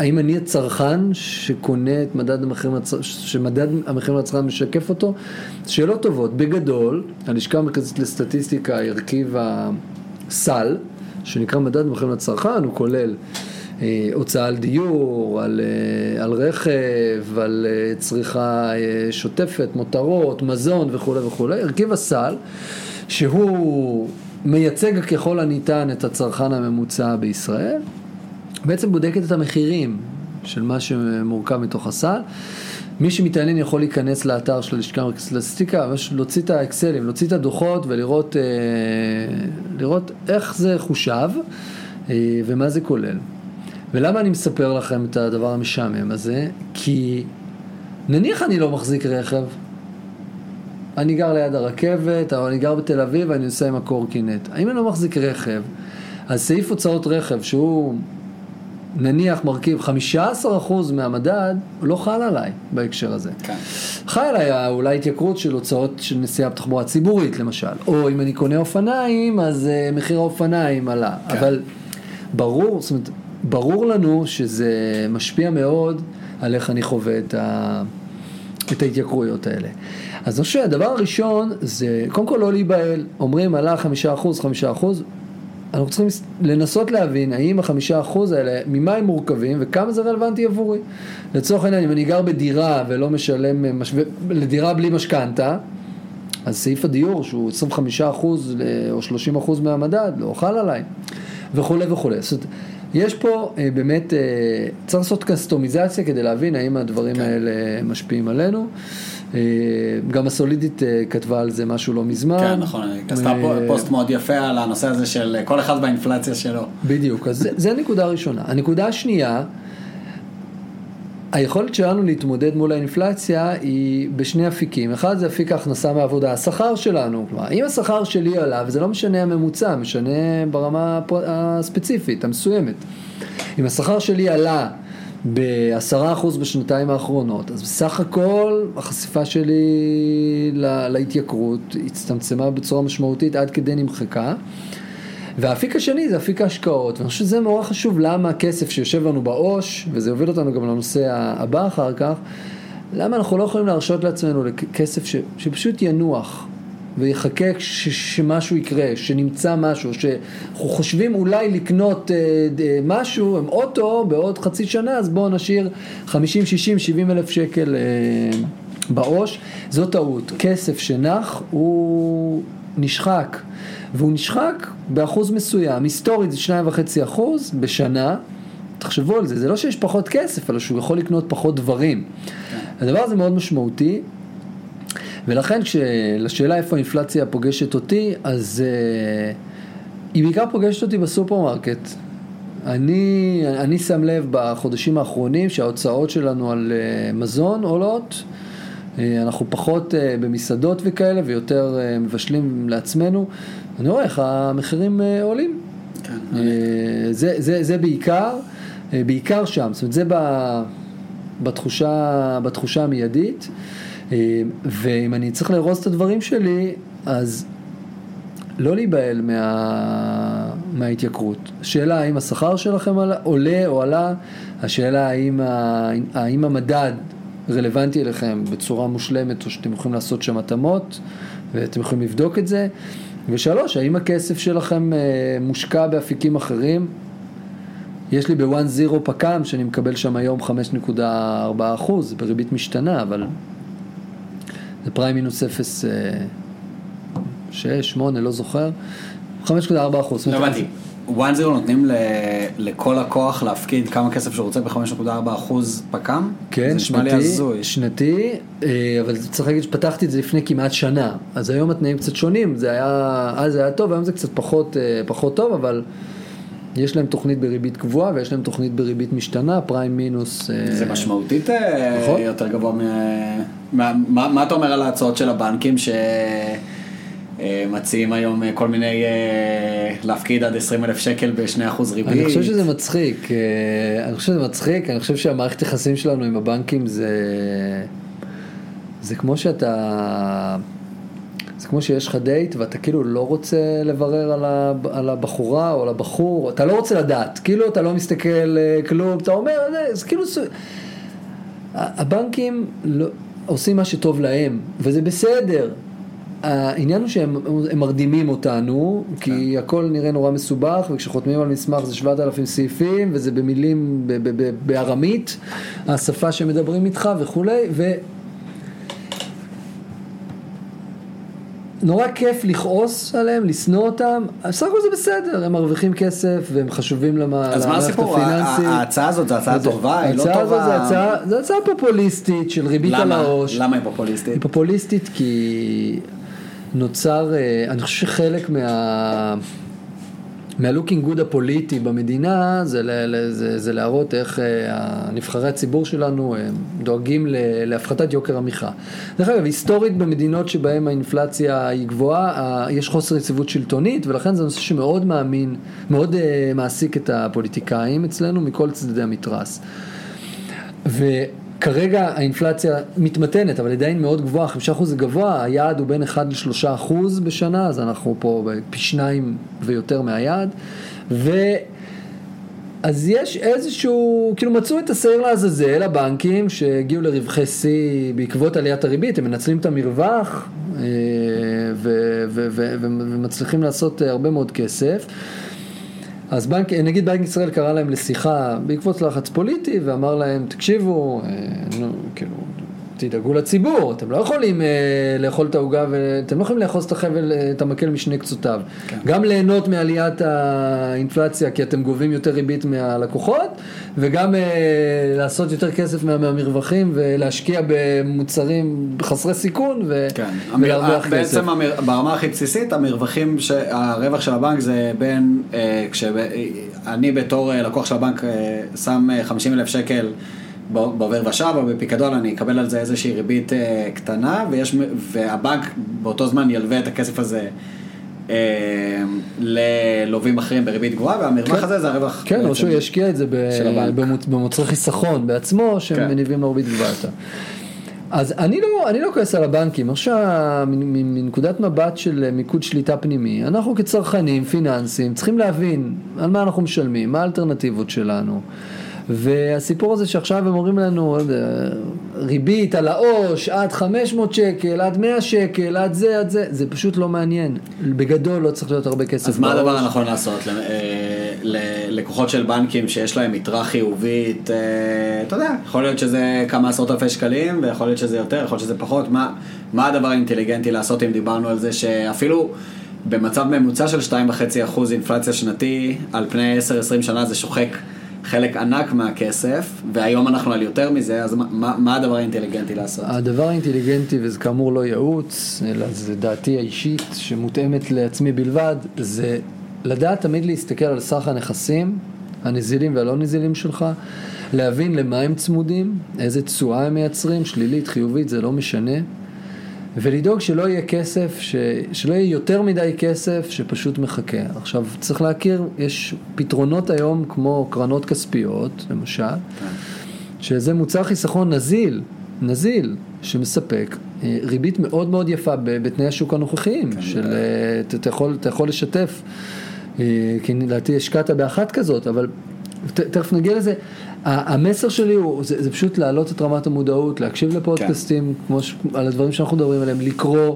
האם אני הצרכן שקונה את מדד המחירים, שמדד המחירים לצרכן משקף אותו? שאלות טובות. בגדול, הלשכה המרכזית לסטטיסטיקה הרכיבה סל, שנקרא מדד המחירים לצרכן, הוא כולל אה, הוצאה על דיור, על, אה, על רכב, על אה, צריכה אה, שוטפת, מותרות, מזון וכולי וכולי, הרכיבה סל שהוא מייצג ככל הניתן את הצרכן הממוצע בישראל, בעצם בודקת את המחירים של מה שמורכב מתוך הסל. מי שמתעניין יכול להיכנס לאתר של הלשכה המרכזית לסטטיסטיקה, להוציא את האקסלים, להוציא את הדוחות ולראות אה, לראות איך זה חושב אה, ומה זה כולל. ולמה אני מספר לכם את הדבר המשעמם הזה? כי נניח אני לא מחזיק רכב, אני גר ליד הרכבת, או אני גר בתל אביב ואני נוסע עם הקורקינט. האם אני לא מחזיק רכב, אז סעיף הוצאות רכב, שהוא נניח מרכיב 15% מהמדד, לא חל עליי בהקשר הזה. כן. חל עליי אולי התייקרות של הוצאות של נסיעה בתחבורה ציבורית למשל, או אם אני קונה אופניים, אז uh, מחיר האופניים עלה. כן. אבל ברור, זאת אומרת, ברור לנו שזה משפיע מאוד על איך אני חווה את, ה... את ההתייקרויות האלה. אז אני חושב שהדבר הראשון זה, קודם כל לא להיבהל, אומרים עלה חמישה אחוז, חמישה אחוז, אנחנו צריכים לנסות להבין האם החמישה אחוז האלה, ממה הם מורכבים וכמה זה רלוונטי עבורי. לצורך העניין, אם אני גר בדירה ולא משלם, משווה, לדירה בלי משכנתה, אז סעיף הדיור שהוא 25 אחוז או 30 אחוז מהמדד לא חל עליי, וכולי וכולי. זאת אומרת, יש פה אה, באמת, אה, צריך לעשות קסטומיזציה כדי להבין האם הדברים כן. האלה משפיעים עלינו. אה, גם הסולידית אה, כתבה על זה משהו לא מזמן. כן, נכון, היא עשתה אה, פוסט מאוד יפה על הנושא הזה של כל אחד באינפלציה שלו. בדיוק, אז זה, זה הנקודה הראשונה. הנקודה השנייה, היכולת שלנו להתמודד מול האינפלציה היא בשני אפיקים. אחד זה אפיק ההכנסה מעבודה, השכר שלנו. כלומר, אם השכר שלי עלה, וזה לא משנה הממוצע, משנה ברמה הספציפית, המסוימת. אם השכר שלי עלה בעשרה אחוז בשנתיים האחרונות, אז בסך הכל החשיפה שלי לה- להתייקרות הצטמצמה בצורה משמעותית עד כדי נמחקה. והאפיק השני זה אפיק ההשקעות, ואני חושב שזה מאוד חשוב למה הכסף שיושב לנו בעו"ש, וזה יוביל אותנו גם לנושא הבא אחר כך, למה אנחנו לא יכולים להרשות לעצמנו כסף ש, שפשוט ינוח ויחכה ש, שמשהו יקרה, שנמצא משהו, שאנחנו חושבים אולי לקנות אה, ד- משהו, עם אוטו בעוד חצי שנה, אז בואו נשאיר 50, 60, 70 אלף שקל אה, בעו"ש, זו טעות. כסף שנח הוא נשחק, והוא נשחק באחוז מסוים, היסטורית זה 2.5 אחוז בשנה, תחשבו על זה, זה לא שיש פחות כסף, אלא שהוא יכול לקנות פחות דברים. הדבר הזה מאוד משמעותי, ולכן כשלשאלה איפה האינפלציה פוגשת אותי, אז uh, היא בעיקר פוגשת אותי בסופרמרקט. אני, אני שם לב בחודשים האחרונים שההוצאות שלנו על uh, מזון עולות, אנחנו פחות uh, במסעדות וכאלה ויותר uh, מבשלים לעצמנו, אני רואה איך המחירים עולים. כן, אה, זה, זה, זה בעיקר, אה, בעיקר שם, זאת אומרת זה בתחושה, בתחושה המיידית, אה, ואם אני צריך לארוז את הדברים שלי, אז לא להיבהל מה, מההתייקרות. השאלה האם השכר שלכם עולה או עלה, השאלה האם, ה, האם המדד רלוונטי אליכם בצורה מושלמת או שאתם יכולים לעשות שם התאמות ואתם יכולים לבדוק את זה. ושלוש, האם הכסף שלכם אה, מושקע באפיקים אחרים? יש לי בוואן זירו פק"ם שאני מקבל שם היום 5.4 אחוז בריבית משתנה, אבל זה פריים מינוס 0, 6, 8, לא זוכר, 5.4 אחוז. לא הבנתי. וואן זירו נותנים ל- לכל לקוח להפקיד כמה כסף שהוא רוצה ב-5.4 אחוז פק"ם? כן, זה נשמע לי שנתי, הזוי. שנתי, אה, אבל צריך להגיד שפתחתי את זה לפני כמעט שנה, אז היום התנאים קצת שונים, זה היה, אז זה היה טוב, היום זה קצת פחות, אה, פחות טוב, אבל יש להם תוכנית בריבית קבועה ויש להם תוכנית בריבית משתנה, פריים מינוס. אה, זה משמעותית אה, נכון. יותר גבוה מ... מה, מה, מה אתה אומר על ההצעות של הבנקים שמציעים היום אה, כל מיני אה, להפקיד עד 20 אלף שקל ב-2% ריבית? אני חושב שזה מצחיק, אה, אני חושב שזה מצחיק, אני חושב שהמערכת יחסים שלנו עם הבנקים זה, זה כמו שאתה, זה כמו שיש לך דייט ואתה כאילו לא רוצה לברר על, הבחורה או על הבחור, אתה לא רוצה לדעת, כאילו אתה לא מסתכל אה, כלום, אתה אומר, "זה- זה כאילו, הבנקים לא, עושים מה שטוב להם, וזה בסדר. העניין הוא שהם הם מרדימים אותנו, כי הכל נראה נורא מסובך, וכשחותמים על מסמך זה 7,000 סעיפים, וזה במילים ב- ב- ב- בארמית, השפה שמדברים איתך וכולי, ו... נורא כיף לכעוס עליהם, לשנוא אותם, בסך הכל זה בסדר, הם מרוויחים כסף והם חשובים למערכת אז מה הסיפור? הפיננסית. ההצעה הזאת זו הצעה טובה, היא לא ההצעה הזאת טובה. זו הצעה- זו הצעה פופוליסטית של ריבית על? העו"ש. למה היא פופוליסטית? היא פופוליסטית כי נוצר, אה, אני חושב שחלק מה... מהלוקינג גוד הפוליטי במדינה זה, ל- זה, זה להראות איך אה, הנבחרי הציבור שלנו אה, דואגים להפחתת יוקר המחיה. דרך אגב, היסטורית במדינות שבהן האינפלציה היא גבוהה, יש חוסר יציבות שלטונית ולכן זה נושא שמאוד מאמין, מאוד מעסיק את הפוליטיקאים אצלנו מכל צדדי המתרס. וכרגע האינפלציה מתמתנת, אבל עדיין מאוד גבוהה, 5% זה גבוה, היעד הוא בין 1 ל-3% בשנה, אז אנחנו פה פי שניים ויותר מהיעד. ו... אז יש איזשהו, כאילו מצאו את השעיר לעזאזל, הבנקים שהגיעו לרווחי שיא בעקבות עליית הריבית, הם מנצלים את המרווח אה, ומצליחים לעשות הרבה מאוד כסף. אז בנק, נגיד בנק ישראל קרא להם לשיחה בעקבות לחץ פוליטי ואמר להם, תקשיבו, אה, נו, כאילו, תדאגו לציבור, אתם לא יכולים אה, לאכול את העוגה ואתם לא יכולים לאחוז את החבל, אה, את המקל משני קצותיו. כן. גם ליהנות מעליית האינפלציה כי אתם גובים יותר ריבית מהלקוחות וגם אה, לעשות יותר כסף מה, מהמרווחים ולהשקיע במוצרים חסרי סיכון ו- כן. ולהרוויח כסף. בעצם המר... ברמה הכי בסיסית המרווחים, ש... הרווח של הבנק זה בין, אה, כשאני בתור אה, לקוח של הבנק אה, שם אה, 50 אלף שקל בעובר ושב או בפיקדון, אני אקבל על זה איזושהי ריבית אה, קטנה, ויש... והבנק באותו זמן ילווה את הכסף הזה. אה, ללווים אחרים בריבית גבוהה והמרווח כן. הזה זה הרווח כן, או שהוא ישקיע את זה ב- במוצרי חיסכון בעצמו, שהם כן. לו ריבית גבוהה יותר. אז אני לא, אני לא כועס על הבנקים, עכשיו מנקודת מבט של מיקוד שליטה פנימי, אנחנו כצרכנים פיננסיים צריכים להבין על מה אנחנו משלמים, מה האלטרנטיבות שלנו. והסיפור הזה שעכשיו הם אומרים לנו, לא ריבית על העו"ש עד 500 שקל, עד 100 שקל, עד זה, עד זה, זה פשוט לא מעניין. בגדול לא צריך להיות הרבה כסף אז מה הדבר בעו"ש. הנכון לעשות ל- אה, ללקוחות של בנקים שיש להם יתרה חיובית, אה, אתה יודע, יכול להיות שזה כמה עשרות אלפי שקלים ויכול להיות שזה יותר, יכול להיות שזה פחות, מה, מה הדבר האינטליגנטי לעשות אם דיברנו על זה שאפילו במצב ממוצע של 2.5% אינפלציה שנתי על פני 10-20 שנה זה שוחק חלק ענק מהכסף והיום אנחנו על יותר מזה, אז מה, מה, הדבר האינטליגנטי לעשות? הדבר האינטליגנטי, וזה כאמור לא ייעוץ, אלא זה דעתי האישית שמותאמת לעצמי בלבד, זה לדעת תמיד להסתכל על סך הנכסים, הנזילים והלא נזילים שלך, להבין למה הם צמודים, איזה תשואה הם מייצרים, שלילית, חיובית, זה לא משנה, ולדאוג שלא יהיה כסף, ש... שלא יהיה יותר מדי כסף שפשוט מחכה. עכשיו, צריך להכיר, יש פתרונות היום כמו קרנות כספיות, למשל, שזה מוצר חיסכון נזיל, נזיל, שמספק אה, ריבית מאוד מאוד יפה בתנאי השוק הנוכחיים, כן, של אה. אתה- אתה יכול, אתה יכול לשתף, אה, כי לדעתי השקעת באחת כזאת, אבל ת- תכף נגיע לזה. המסר שלי הוא, זה, זה פשוט להעלות את רמת המודעות, להקשיב לפודקאסטים, כמו ש, על הדברים שאנחנו מדברים עליהם, לקרוא,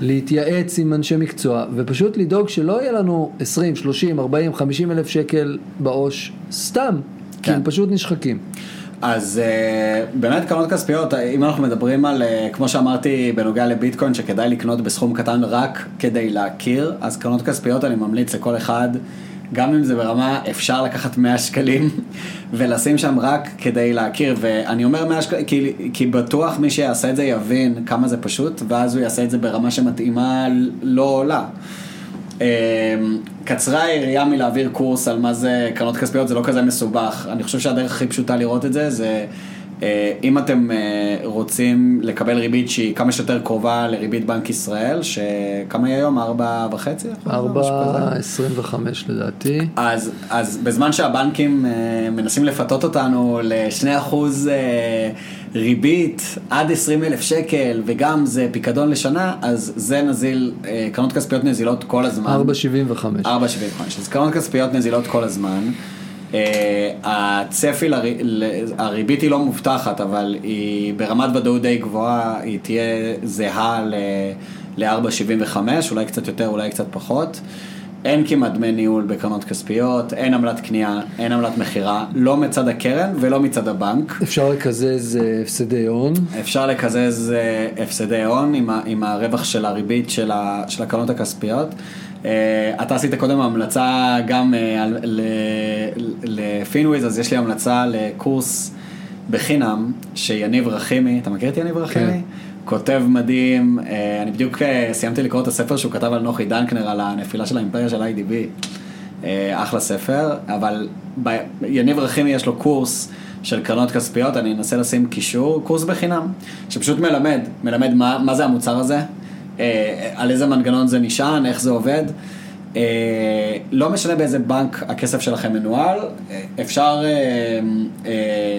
להתייעץ עם אנשי מקצוע, ופשוט לדאוג שלא יהיה לנו 20, 30, 40, 50 אלף שקל בעו"ש סתם, כי כן. הם פשוט נשחקים. אז uh, באמת קרנות כספיות, אם אנחנו מדברים על, uh, כמו שאמרתי בנוגע לביטקוין, שכדאי לקנות בסכום קטן רק כדי להכיר, אז קרנות כספיות אני ממליץ לכל אחד, גם אם זה ברמה, אפשר לקחת 100 שקלים [LAUGHS] ולשים שם רק כדי להכיר, ואני אומר 100 שקלים, כי, כי בטוח מי שיעשה את זה יבין כמה זה פשוט, ואז הוא יעשה את זה ברמה שמתאימה לא עולה. אמ, קצרה היריעה מלהעביר קורס על מה זה קרנות כספיות, זה לא כזה מסובך. אני חושב שהדרך הכי פשוטה לראות את זה, זה אה, אם אתם אה, רוצים לקבל ריבית שהיא כמה שיותר קרובה לריבית בנק ישראל, שכמה היא היום? ארבע וחצי? משהו כזה? 4.25 לדעתי. אז, אז בזמן שהבנקים אה, מנסים לפתות אותנו ל-2% אה, ריבית עד 20 אלף שקל וגם זה פיקדון לשנה, אז זה נזיל, אה, קרנות כספיות נזילות כל הזמן. 4.75. 4.75, אז קרנות כספיות נזילות כל הזמן. אה, הצפי, הריבית היא לא מובטחת, אבל היא ברמת ודאות די גבוהה, היא תהיה זהה ל- ל-4.75, אולי קצת יותר, אולי קצת פחות. אין כמעט דמי ניהול בקרנות כספיות, אין עמלת קנייה, אין עמלת מכירה, לא מצד הקרן ולא מצד הבנק. אפשר לקזז אה, הפסדי הון. אפשר לקזז אה, הפסדי הון עם, עם הרווח של הריבית של, ה, של הקרנות הכספיות. אה, אתה עשית קודם המלצה גם ל- לפינוויז, אז יש לי המלצה לקורס בחינם שיניב רחימי, אתה מכיר את יניב רחימי? כן. כותב מדהים, אה, אני בדיוק אה, סיימתי לקרוא את הספר שהוא כתב על נוחי דנקנר, על הנפילה של האימפריה של IDB. אחלה ספר, אבל ב- יניב רחימי יש לו קורס של קרנות כספיות, אני אנסה לשים קישור, קורס בחינם, שפשוט מלמד, מלמד מה, מה זה המוצר הזה, על איזה מנגנון זה נשען, איך זה עובד. אה, לא משנה באיזה בנק הכסף שלכם מנוהל, אה, אפשר אה, אה,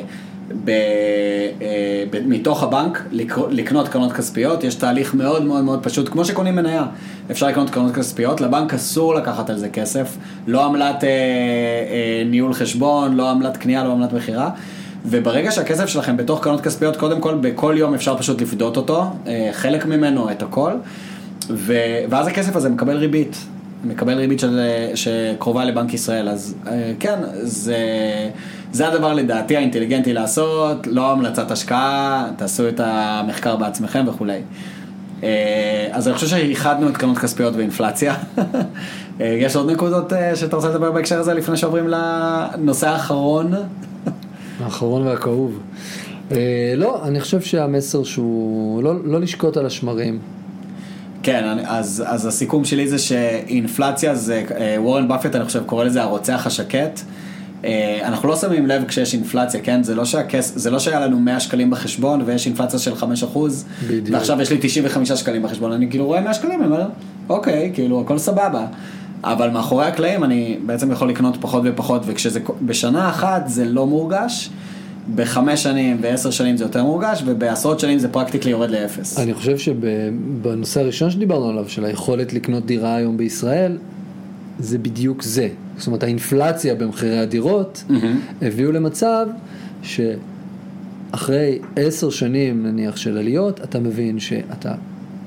ב, אה, ב, מתוך הבנק לקנות קרנות כספיות, יש תהליך מאוד מאוד מאוד פשוט, כמו שקונים מניה, אפשר לקנות קרנות כספיות, לבנק אסור לקחת על זה כסף, לא עמלת אה, אה, ניהול חשבון, לא עמלת קנייה, לא עמלת מכירה. וברגע שהכסף שלכם בתוך קרנות כספיות, קודם כל בכל יום אפשר פשוט לפדות אותו, אה, חלק ממנו, את הכל, ו... ואז הכסף הזה מקבל ריבית, מקבל ריבית של... שקרובה לבנק ישראל, אז אה, כן, זה... זה הדבר לדעתי האינטליגנטי לעשות, לא המלצת השקעה, תעשו את המחקר בעצמכם וכולי. אה, אז אני חושב שאיחדנו את קרנות כספיות ואינפלציה. [LAUGHS] אה, יש עוד נקודות אה, שאתה רוצה לדבר בהקשר הזה לפני שעוברים לנושא האחרון? האחרון והכאוב. אה, לא, אני חושב שהמסר שהוא לא, לא לשקוט על השמרים. כן, אז, אז הסיכום שלי זה שאינפלציה זה, אה, וורן באפט אני חושב קורא לזה הרוצח השקט. אה, אנחנו לא שמים לב כשיש אינפלציה, כן? זה לא, שהכס, זה לא שהיה לנו 100 שקלים בחשבון ויש אינפלציה של 5% בדיוק. ועכשיו יש לי 95 שקלים בחשבון, אני כאילו רואה 100 שקלים, אני אומר, אוקיי, כאילו הכל סבבה. אבל מאחורי הקלעים אני בעצם יכול לקנות פחות ופחות, וכשזה בשנה אחת זה לא מורגש, בחמש שנים ועשר שנים זה יותר מורגש, ובעשרות שנים זה פרקטיקלי יורד לאפס. אני חושב שבנושא הראשון שדיברנו עליו, של היכולת לקנות דירה היום בישראל, זה בדיוק זה. זאת אומרת, האינפלציה במחירי הדירות הביאו למצב שאחרי עשר שנים נניח של עליות, אתה מבין שאתה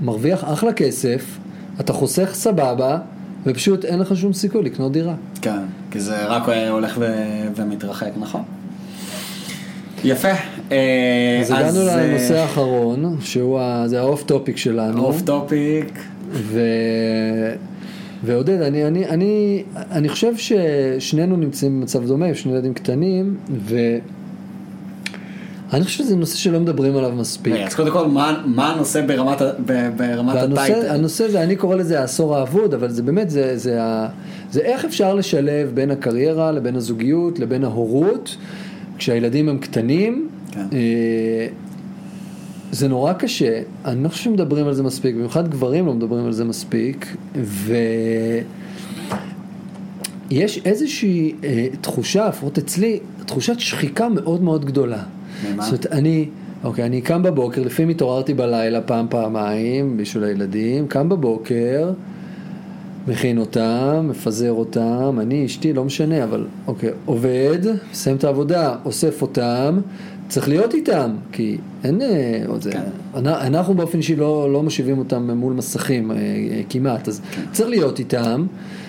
מרוויח אחלה כסף, אתה חוסך סבבה, ופשוט אין לך שום סיכוי לקנות דירה. כן, כי זה רק הולך ו- ומתרחק, נכון. יפה. אה, אז הגענו לנושא האחרון, שהוא ה- זה ה off topic שלנו. off topic. ו... ועודד, אני, אני, אני, אני חושב ששנינו נמצאים במצב דומה, שני ילדים קטנים, ואני חושב שזה נושא שלא מדברים עליו מספיק. אז קודם כל, מה- מה הנושא ברמת ה title? הנושא זה, אני קורא לזה העשור האבוד, אבל זה באמת, זה, זה, זה איך אפשר לשלב בין הקריירה לבין הזוגיות לבין ההורות, כשהילדים הם קטנים. כן. אה, זה נורא קשה, אני לא חושב שמדברים על זה מספיק, במיוחד גברים לא מדברים על זה מספיק, ויש איזושהי אה, תחושה, לפחות אצלי, תחושת שחיקה מאוד מאוד גדולה. ממה? זאת אומרת, אני, אוקיי, אני קם בבוקר, לפעמים התעוררתי בלילה פעם, פעמיים, בשביל הילדים, קם בבוקר, מכין אותם, מפזר אותם, אני, אשתי, לא משנה, אבל אוקיי, עובד, מסיים את העבודה, אוסף אותם, צריך להיות איתם, כי אין, אה, עוד זה, כן. אנ- אנחנו באופן אישי לא, לא מושיבים אותם מול מסכים אה, אה, כמעט, אז צריך להיות איתם,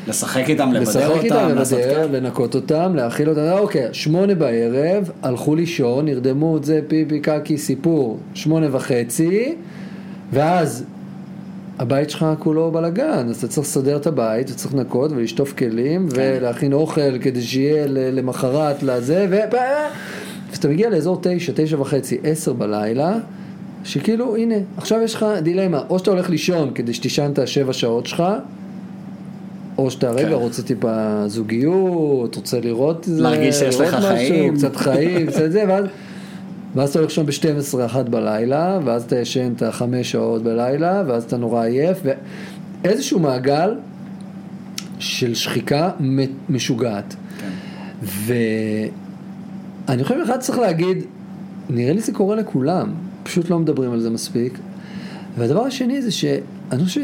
לשחק איתם, לבדר לשחק אותם, איתם, לעשות לבדר, כן. לנקות אותם, להאכיל אותם, אוקיי, שמונה בערב, הלכו לישון, נרדמו את זה, פיפי קקי, סיפור, שמונה וחצי, ואז הבית שלך כולו בלאגן, אז אתה צריך לסדר את הבית, אתה צריך לנקות ולשטוף כלים, ולהכין אוכל כדי שיהיה למחרת לזה, ו... אז אתה מגיע לאזור תשע, תשע וחצי, עשר בלילה, שכאילו, הנה, עכשיו יש לך דילמה, או שאתה הולך לישון כדי שתישן את השבע שעות שלך, או שאתה רגע רוצה טיפה זוגיות, רוצה לראות איזה, להרגיש שיש לך משהו, חיים. קצת חיים, קצת זה, ואז, ואז אתה הולך לישון ב-12 אחת בלילה, ואז אתה ישן את החמש שעות בלילה, ואז אתה נורא עייף, ואיזשהו מעגל של שחיקה משוגעת. כן. ואני חושב אחד צריך להגיד, נראה לי זה קורה לכולם, פשוט לא מדברים על זה מספיק. והדבר השני זה שאני חושב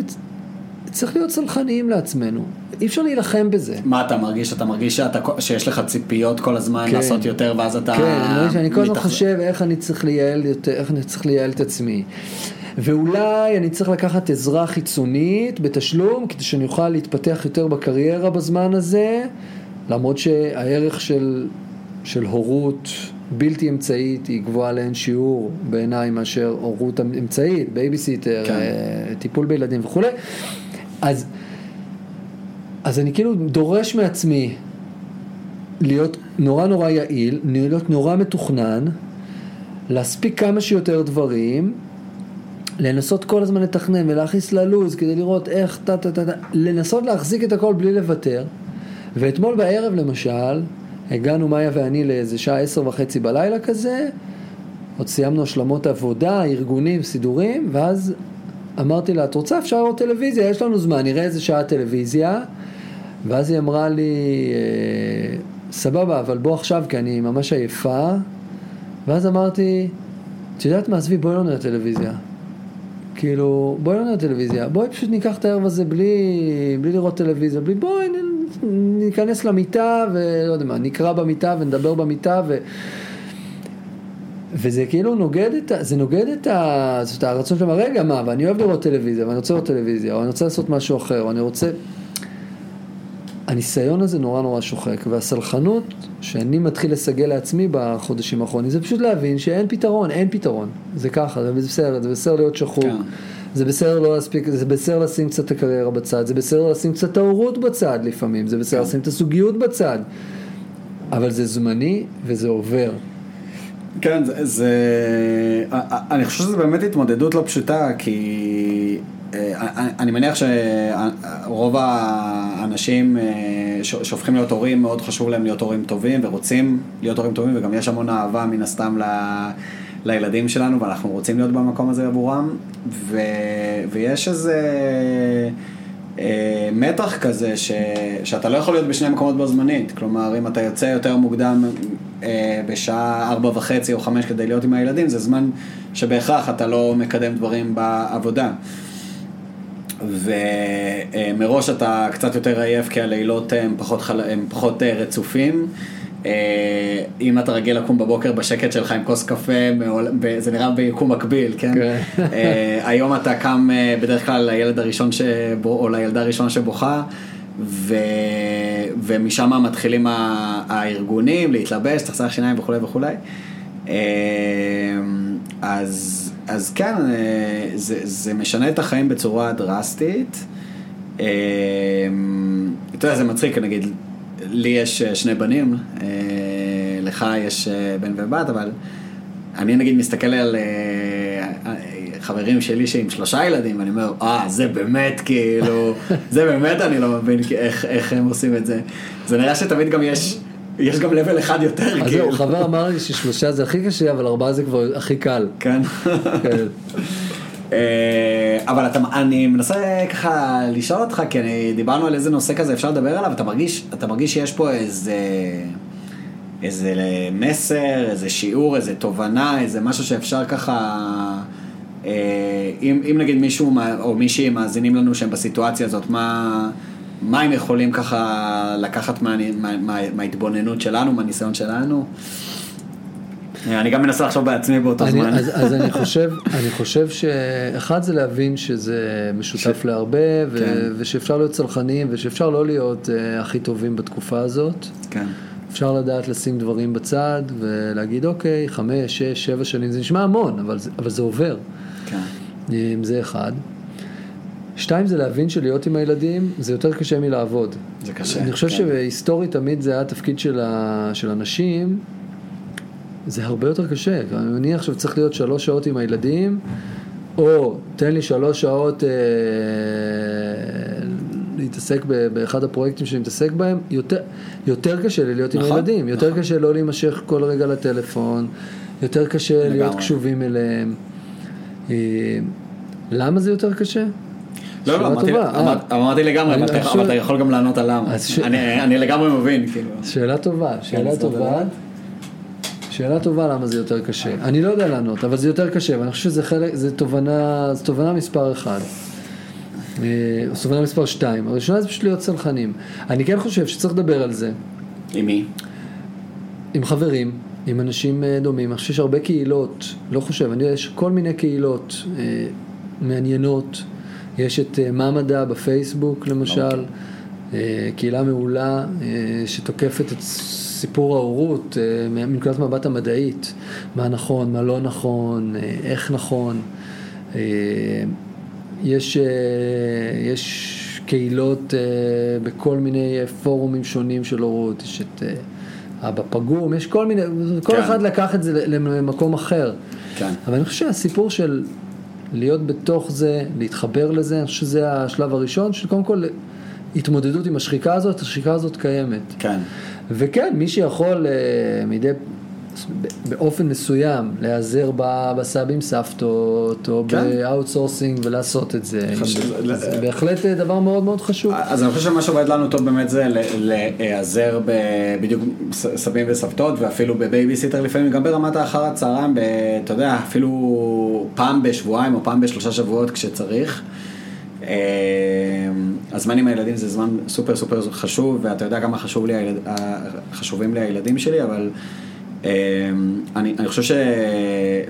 שצריך להיות סלחניים לעצמנו, אי אפשר להילחם בזה. מה אתה מרגיש? אתה מרגיש שאתה, שיש לך ציפיות כל הזמן כן. לעשות יותר ואז אתה... כן, אני מרגיש שאני כל הזמן. חושב איך אני צריך לייעל יותר, איך אני צריך לייעל את עצמי. ואולי אני צריך לקחת עזרה חיצונית בתשלום, כדי שאני אוכל להתפתח יותר בקריירה בזמן הזה, למרות שהערך של, של הורות בלתי אמצעית היא גבוהה לאין שיעור בעיניי מאשר הורות אמצעית, בייביסיטר, כן. אה, טיפול בילדים וכולי. אז, אז אני כאילו דורש מעצמי להיות נורא נורא יעיל, להיות נורא מתוכנן, להספיק כמה שיותר דברים, לנסות כל הזמן לתכנן ולהכניס ללוז כדי לראות איך טה טה טה טה, לנסות להחזיק את הכל בלי לוותר. ואתמול בערב למשל, הגענו מאיה ואני לאיזה שעה עשר וחצי בלילה כזה, עוד סיימנו השלמות עבודה, ארגונים, סידורים, ואז אמרתי לה, את רוצה אפשר לראות טלוויזיה, יש לנו זמן, נראה איזה שעה טלוויזיה. ואז היא אמרה לי, אה, סבבה, אבל בוא עכשיו כי אני ממש עייפה. ואז אמרתי, את יודעת מה, עזבי, בואי לא נראה טלוויזיה. כאילו, בואי לא נראה טלוויזיה, בואי פשוט ניקח את הערב הזה בלי, בלי לראות טלוויזיה, בלי, בואי ניכנס למיטה ולא יודע מה, נקרא במיטה ונדבר במיטה ו... וזה כאילו נוגד את, זה נוגד את, ה, זאת הרצון שלהם, רגע מה, ואני אוהב לראות טלוויזיה, ואני רוצה לראות טלוויזיה, או אני רוצה לעשות משהו אחר, או אני רוצה... הניסיון הזה נורא נורא שוחק, והסלחנות שאני מתחיל לסגל לעצמי בחודשים האחרונים, זה פשוט להבין שאין פתרון, אין פתרון. זה ככה, זה בסדר, זה בסדר להיות שחור. כן. זה בסדר לא להספיק, זה בסדר לשים קצת את הקריירה בצד, זה בסדר לשים קצת את ההורות בצד לפעמים, זה בסדר כן. לשים את הזוגיות בצד. אבל זה זמני וזה עובר. כן, זה, זה... אני חושב שזו באמת התמודדות לא פשוטה, כי אה, אני- אני מניח שרוב האנשים אה, שהופכים להיות הורים, מאוד חשוב להם להיות הורים טובים, ורוצים להיות הורים טובים, וגם יש המון אהבה מן הסתם. לילדים שלנו, ואנחנו רוצים להיות במקום הזה עבורם, ו... ויש איזה אה, מתח כזה ש... שאתה לא יכול להיות בשני מקומות בו זמנית, כלומר אם אתה יוצא יותר מוקדם אה, בשעה ארבע וחצי או חמש כדי להיות עם הילדים, זה זמן שבהכרח אתה לא מקדם דברים בעבודה. ומראש אתה קצת יותר עייף כי הלילות הם פחות, חל... הם פחות אה, רצופים. אה, אם אתה רגיל לקום בבוקר בשקט שלך עם כוס קפה, זה נראה ביקום מקביל, כן? כן. אה, היום אתה קם אה, בדרך כלל לילד הראשון שבו, או לילדה הראשונה שבוכה, ו... ומשם מתחילים הארגונים להתלבש, צחצח שיניים וכולי וכולי. אה, אז, אז כן, אה, זה, זה משנה את החיים בצורה דרסטית. אה, אתה יודע, זה מצחיק, נגיד, לי יש אה, שני בנים, לך יש בן ובת, אבל אני נגיד מסתכל על חברים שלי שעם שלושה ילדים, ואני אומר, אה, זה באמת כאילו, זה באמת אני לא מבין איך, איך הם עושים את זה. זה נראה שתמיד גם יש, יש גם לבל אחד יותר, אז כאילו. זהו, חבר אמר לי ששלושה זה הכי קשה, אבל ארבעה זה כבר הכי קל. כן. כן. אה, אבל אתה, אני מנסה ככה לשאול אותך, כי אני, דיברנו על איזה נושא כזה אפשר לדבר עליו, אתה מרגיש, אתה מרגיש שיש פה איזה, איזה מסר, איזה שיעור, איזה תובנה, איזה משהו שאפשר ככה, אה, אם, אם נגיד מישהו או מישהי מאזינים לנו שהם בסיטואציה הזאת, מה, מה הם יכולים ככה לקחת מה, מה, מה, מההתבוננות שלנו, מהניסיון שלנו? אני גם מנסה לחשוב בעצמי באותו זמן. אז, אז אני חושב, אני חושב שאחד זה להבין שזה משותף ש- להרבה, ו, כן. ושאפשר להיות צלחניים, ושאפשר לא להיות uh, הכי טובים בתקופה הזאת. כן. אפשר לדעת לשים דברים בצד, ולהגיד, אוקיי, חמש, שש, שבע שנים, זה נשמע המון, אבל זה, אבל זה עובר. כן. זה אחד. שתיים זה להבין שלהיות עם הילדים זה יותר קשה מלעבוד. זה קשה. אני חושב כן. שהיסטורית תמיד זה היה התפקיד של, ה... של אנשים, זה הרבה יותר קשה. אני עכשיו צריך להיות שלוש שעות עם הילדים, או תן לי שלוש שעות אה, להתעסק ב... באחד הפרויקטים שאני מתעסק בהם, יותר, יותר קשה לי להיות עם נכון, הילדים, יותר נכון. קשה לא להימשך כל רגע לטלפון, יותר קשה להיות לגמרי. קשובים אליהם. אה, למה זה יותר קשה? לא, לא, שאלה אמרתי, אה. אמרתי לגמרי, אבל אתה, יכול גם לענות על למה. אני, אני לגמרי מבין, כאילו. שאלה טובה, שאלה אז טובה. שאלה טובה למה זה יותר קשה. אני לא יודע לענות, אבל זה יותר קשה, ואני חושב שזה חלק, זה תובנה, זו תובנה מספר אחד. אה, או תובנה מספר שתיים. הראשונה זה פשוט להיות צלחנים. אני כן חושב שצריך לדבר על זה עם מי? עם חברים, עם אנשים אה, דומים. אני חושב שיש הרבה קהילות, לא חושב, אני יודע, יש כל מיני קהילות אה, מעניינות. יש את אה, מה מדע בפייסבוק למשל, אוקיי. אה, קהילה מעולה אה, שתוקפת את סיפור ההורות אה, מנקודת מבט המדעית, מה נכון, מה לא נכון, אה, איך נכון. אה, יש, אה, יש קהילות אה, בכל מיני אה, פורומים שונים של הורות, יש את אה, אבא פגום, יש כל מיני, כל כן. אחד לקח את זה למקום אחר. כן. אבל אני חושב שהסיפור של להיות בתוך זה, להתחבר לזה, אני חושב שזה השלב הראשון של קודם כל התמודדות עם השחיקה הזאת, השחיקה הזאת קיימת. כן. וכן, מי שיכול אה, מדי, באופן מסוים להיעזר בסבים סבתות, או כן. ב outsourcing ולעשות את זה, חשוב. זה בהחלט אה, דבר מאוד מאוד חשוב. אז אני חושב שמה שעובד לנו טוב באמת זה להיעזר בדיוק סבים וסבתות ואפילו בבייביסיטר לפעמים, גם ברמת האחר הצהריים, אתה יודע, אפילו פעם בשבועיים או פעם בשלושה שבועות כשצריך. אה, הזמן עם הילדים זה זמן סופר סופר חשוב, ואתה יודע כמה חשוב לי חשובים לי הילדים שלי, אבל אה, אני, אני חושב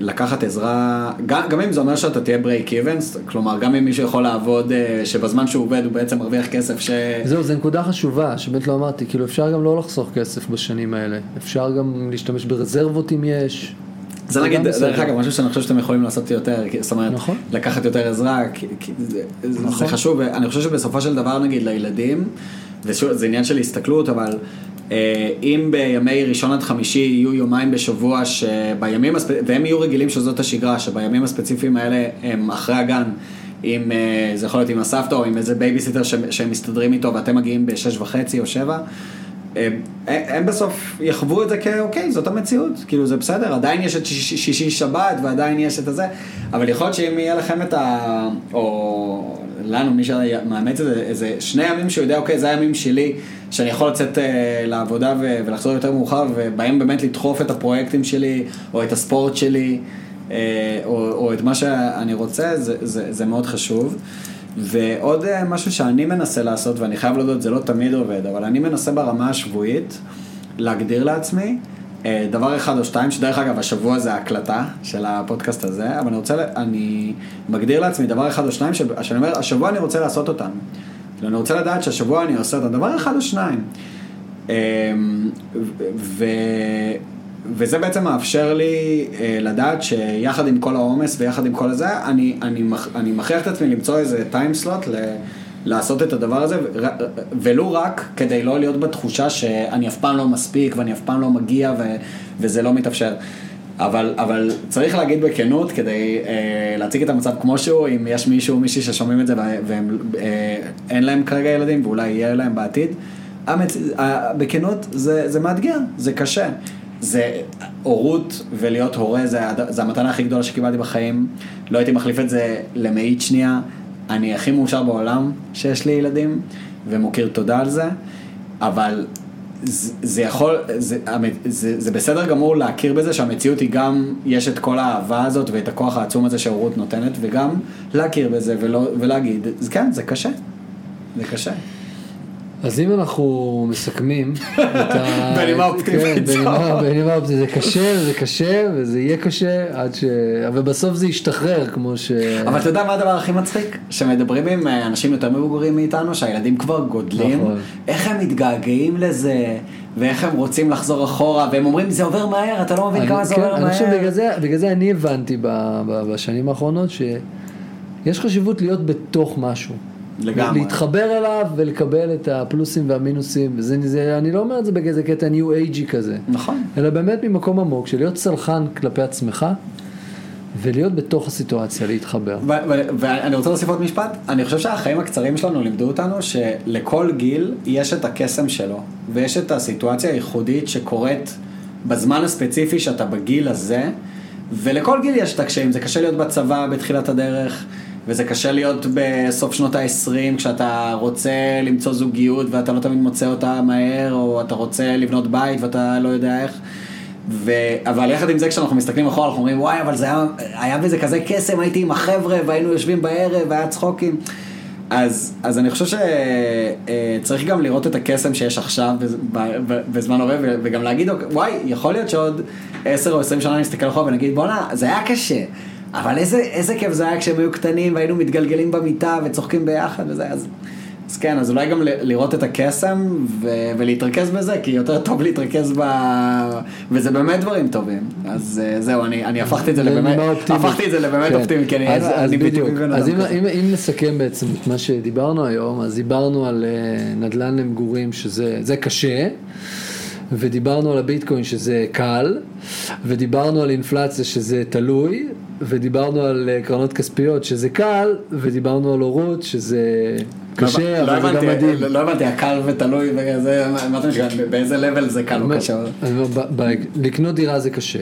שלקחת עזרה, גם, גם אם זה אומר שאתה תהיה break even, כלומר גם אם מישהו יכול לעבוד, אה, שבזמן שהוא עובד הוא בעצם מרוויח כסף ש... זהו, זו נקודה חשובה, שבאמת לא אמרתי, כאילו אפשר גם לא לחסוך כסף בשנים האלה, אפשר גם להשתמש ברזרבות אם יש. זה נגיד. דרך אגב, משהו שאני חושב שאתם יכולים לעשות יותר, זאת אומרת, נכון. לקחת יותר עזרה, כי- כי זה- זה נכון. חשוב, ואני חושב שבסופו של דבר נגיד לילדים, ושוב, זה עניין של הסתכלות, אבל אם בימי ראשון עד חמישי יהיו יומיים בשבוע שבימים, הספ... והם יהיו רגילים שזאת השגרה, שבימים הספציפיים האלה הם אחרי הגן, עם, אה, זה יכול להיות עם הסבתא או עם איזה בייביסיטר שהם מסתדרים איתו ואתם מגיעים בשש וחצי או שבע. הם, הם בסוף יחוו את זה כאוקיי, זאת המציאות, כאילו זה בסדר, עדיין יש את שיש- שישי שבת ועדיין יש את הזה, אבל יכול להיות שאם יהיה לכם את ה... או לנו, מי שמאמץ את זה, איזה שני ימים שהוא יודע, אוקיי, זה הימים שלי, שאני יכול לצאת אה, לעבודה ו- ולחזור יותר מאוחר, ובהם באמת לדחוף את הפרויקטים שלי, או את הספורט שלי, אה, או, או את מה שאני רוצה, זה, זה, זה מאוד חשוב. ועוד אה, משהו שאני מנסה לעשות, ואני חייב להודות, זה לא תמיד עובד, אבל אני מנסה ברמה השבועית להגדיר לעצמי אה, דבר אחד או שתיים, שדרך אגב, השבוע זה ההקלטה של הפודקאסט הזה, אבל אני רוצה, אני מגדיר לעצמי דבר אחד או שניים, ש- שאני אומר, השבוע אני רוצה לעשות אותם. אני רוצה לדעת שהשבוע אני עושה אותם, דבר אחד או שניים. אה, ו- וזה בעצם מאפשר לי אה, לדעת שיחד עם כל העומס ויחד עם כל הזה, אני, אני, מכ- אני מכריח את עצמי למצוא איזה טיים סלוט ל... לעשות את הדבר הזה, ו- ולו רק כדי לא להיות בתחושה שאני אף פעם לא מספיק ואני אף פעם לא מגיע ו, וזה לא מתאפשר. אבל, אבל צריך להגיד בכנות כדי אה, להציג את המצב כמו שהוא, אם יש מישהו או מישהי ששומעים את זה והם אה, להם כרגע ילדים ואולי יהיה להם בעתיד, המצ... ה- בכנות זה, זה מאתגר, זה קשה. זה הורות ולהיות הורה זה, זה המתנה הכי גדולה שקיבלתי בחיים, לא הייתי מחליף את זה למאית שנייה, אני הכי מאושר בעולם שיש לי ילדים ומוקיר תודה על זה, אבל זה, יכול, זה, זה, זה בסדר גמור להכיר בזה שהמציאות היא גם, יש את כל האהבה הזאת ואת הכוח העצום הזה שההורות נותנת, וגם להכיר בזה ולא, ולהגיד, "אז כן, זה קשה, זה קשה. אז אם אנחנו מסכמים. [LAUGHS] בנימה אופטימית כן, בנימה- זו. בנימה אופטימית, זה קשה, זה קשה, וזה יהיה קשה, עד ש... אבל בסוף זה ישתחרר, כמו ש... אבל אתה יודע מה הדבר הכי מצחיק? שמדברים עם אה, אנשים יותר מבוגרים מאיתנו, שהילדים כבר גודלים, נכון. איך הם מתגעגעים לזה, ואיך הם רוצים לחזור אחורה, והם אומרים זה עובר מהר, אתה לא מבין כמה זה כן, עובר אני חושב מהר. בגלל זה, אני הבנתי בשנים האחרונות שיש חשיבות להיות בתוך משהו. לגמרי. להתחבר אליו ולקבל את הפלוסים והמינוסים, וזה, זה, אני לא אומר את זה באיזה קטע ניו אייג'י כזה, נכון. אלא באמת ממקום עמוק של להיות סלחן כלפי עצמך ולהיות בתוך הסיטואציה, להתחבר. ואני רוצה להוסיף עוד משפט, אני חושב שהחיים הקצרים שלנו לימדו אותנו שלכל גיל יש את הקסם שלו, ויש את הסיטואציה הייחודית שקורית בזמן הספציפי שאתה בגיל הזה, ולכל גיל יש את הקשיים, זה קשה להיות בצבא בתחילת הדרך, וזה קשה להיות בסוף שנות ה-20 כשאתה רוצה למצוא זוגיות ואתה לא תמיד מוצא אותה מהר, או אתה רוצה לבנות בית ואתה לא יודע איך. ו... אבל יחד עם זה כשאנחנו מסתכלים אחורה אנחנו אומרים וואי אבל זה היה, היה בזה כזה קסם הייתי עם החבר'ה והיינו יושבים בערב והיה צחוקים אז, אז אני חושב שצריך גם לראות את הקסם שיש עכשיו בזמן הווה וגם להגיד, אוקיי, וואי, יכול להיות שעוד 10 או 20 שנה נסתכל אחורה ונגיד, בואנה, זה היה קשה, אבל איזה, איזה כיף זה היה כשהם היו קטנים והיינו מתגלגלים במיטה וצוחקים ביחד וזה, אז, אז כן, אז אולי גם ל- לראות את הקסם ו- ולהתרכז בזה, כי יותר טוב להתרכז ב... וזה באמת דברים טובים. אז אה, זהו, אני, אני הפכתי את זה לבאמת. הפכתי את זה לבאמת כן. אופטימי, כי אני, אז, אז אני בדיוק, בן אז אם. אם, אם נסכם בעצם את מה שדיברנו היום, אז דיברנו על אה, נדל"ן למגורים שזה זה קשה, ודיברנו על הביטקוין שזה קל, ודיברנו על אינפלציה שזה תלוי, ודיברנו על אה, קרנות כספיות שזה קל, ודיברנו על הורות שזה קשה, לא אבל זה גם הבנתי, מדהים. לא, לא הבנתי, הקל ותלוי באיזה לבל זה קל או קשה? לקנות דירה זה קשה,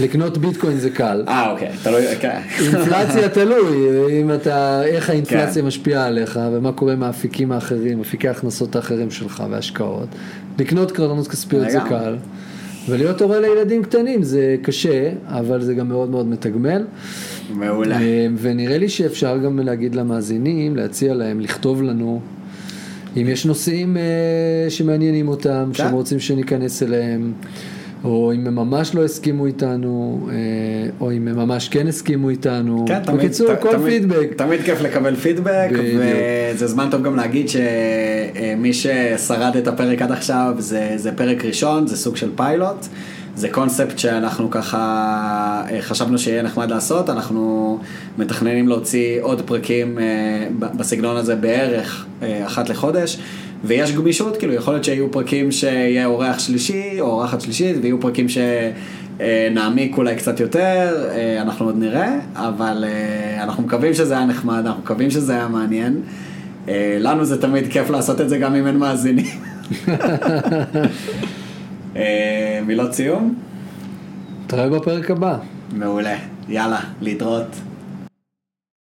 לקנות ביטקוין זה קל. אה, אוקיי, תלוי, כן. אינפלציה [LAUGHS] תלוי, אם אתה, איך האינפלציה כן. משפיעה עליך ומה קורה עם האפיקים האחרים, אפיקי ההכנסות האחרים שלך והשקעות. לקנות קרנות כספיות זה. קל, ולהיות הורה לילדים קטנים זה קשה, אבל זה גם מאוד מאוד מתגמל. מעולה. אה, ונראה לי שאפשר גם להגיד למאזינים, להציע להם, לכתוב לנו. אם יש נושאים אה, שמעניינים אותם, כן. שהם רוצים שניכנס אליהם, או אם הם ממש לא הסכימו איתנו, אה, או אם הם ממש כן הסכימו איתנו. כן, תמיד, בקיצור, ת- כל תמיד, פידבק. תמיד כיף לקבל פידבק, בדיוק. וזה זמן טוב גם להגיד שמי ששרד את הפרק עד עכשיו זה, זה פרק ראשון, זה סוג של פיילוט, זה קונספט שאנחנו ככה אה, חשבנו שיהיה נחמד לעשות, אנחנו מתכננים להוציא עוד פרקים אה, בסגנון הזה בערך אה, אחת לחודש. ויש גמישות, כאילו יכול להיות שיהיו פרקים שיהיה אורח שלישי או אורחת שלישית, ויהיו פרקים שנעמיק אולי קצת יותר, אה, אנחנו עוד נראה, אבל אה, אנחנו מקווים שזה היה נחמד, אנחנו מקווים שזה היה מעניין. אה, לנו זה תמיד כיף לעשות את זה גם אם אין מאזינים. [LAUGHS] מילות סיום? נתראה בפרק הבא. מעולה, יאללה, להתראות.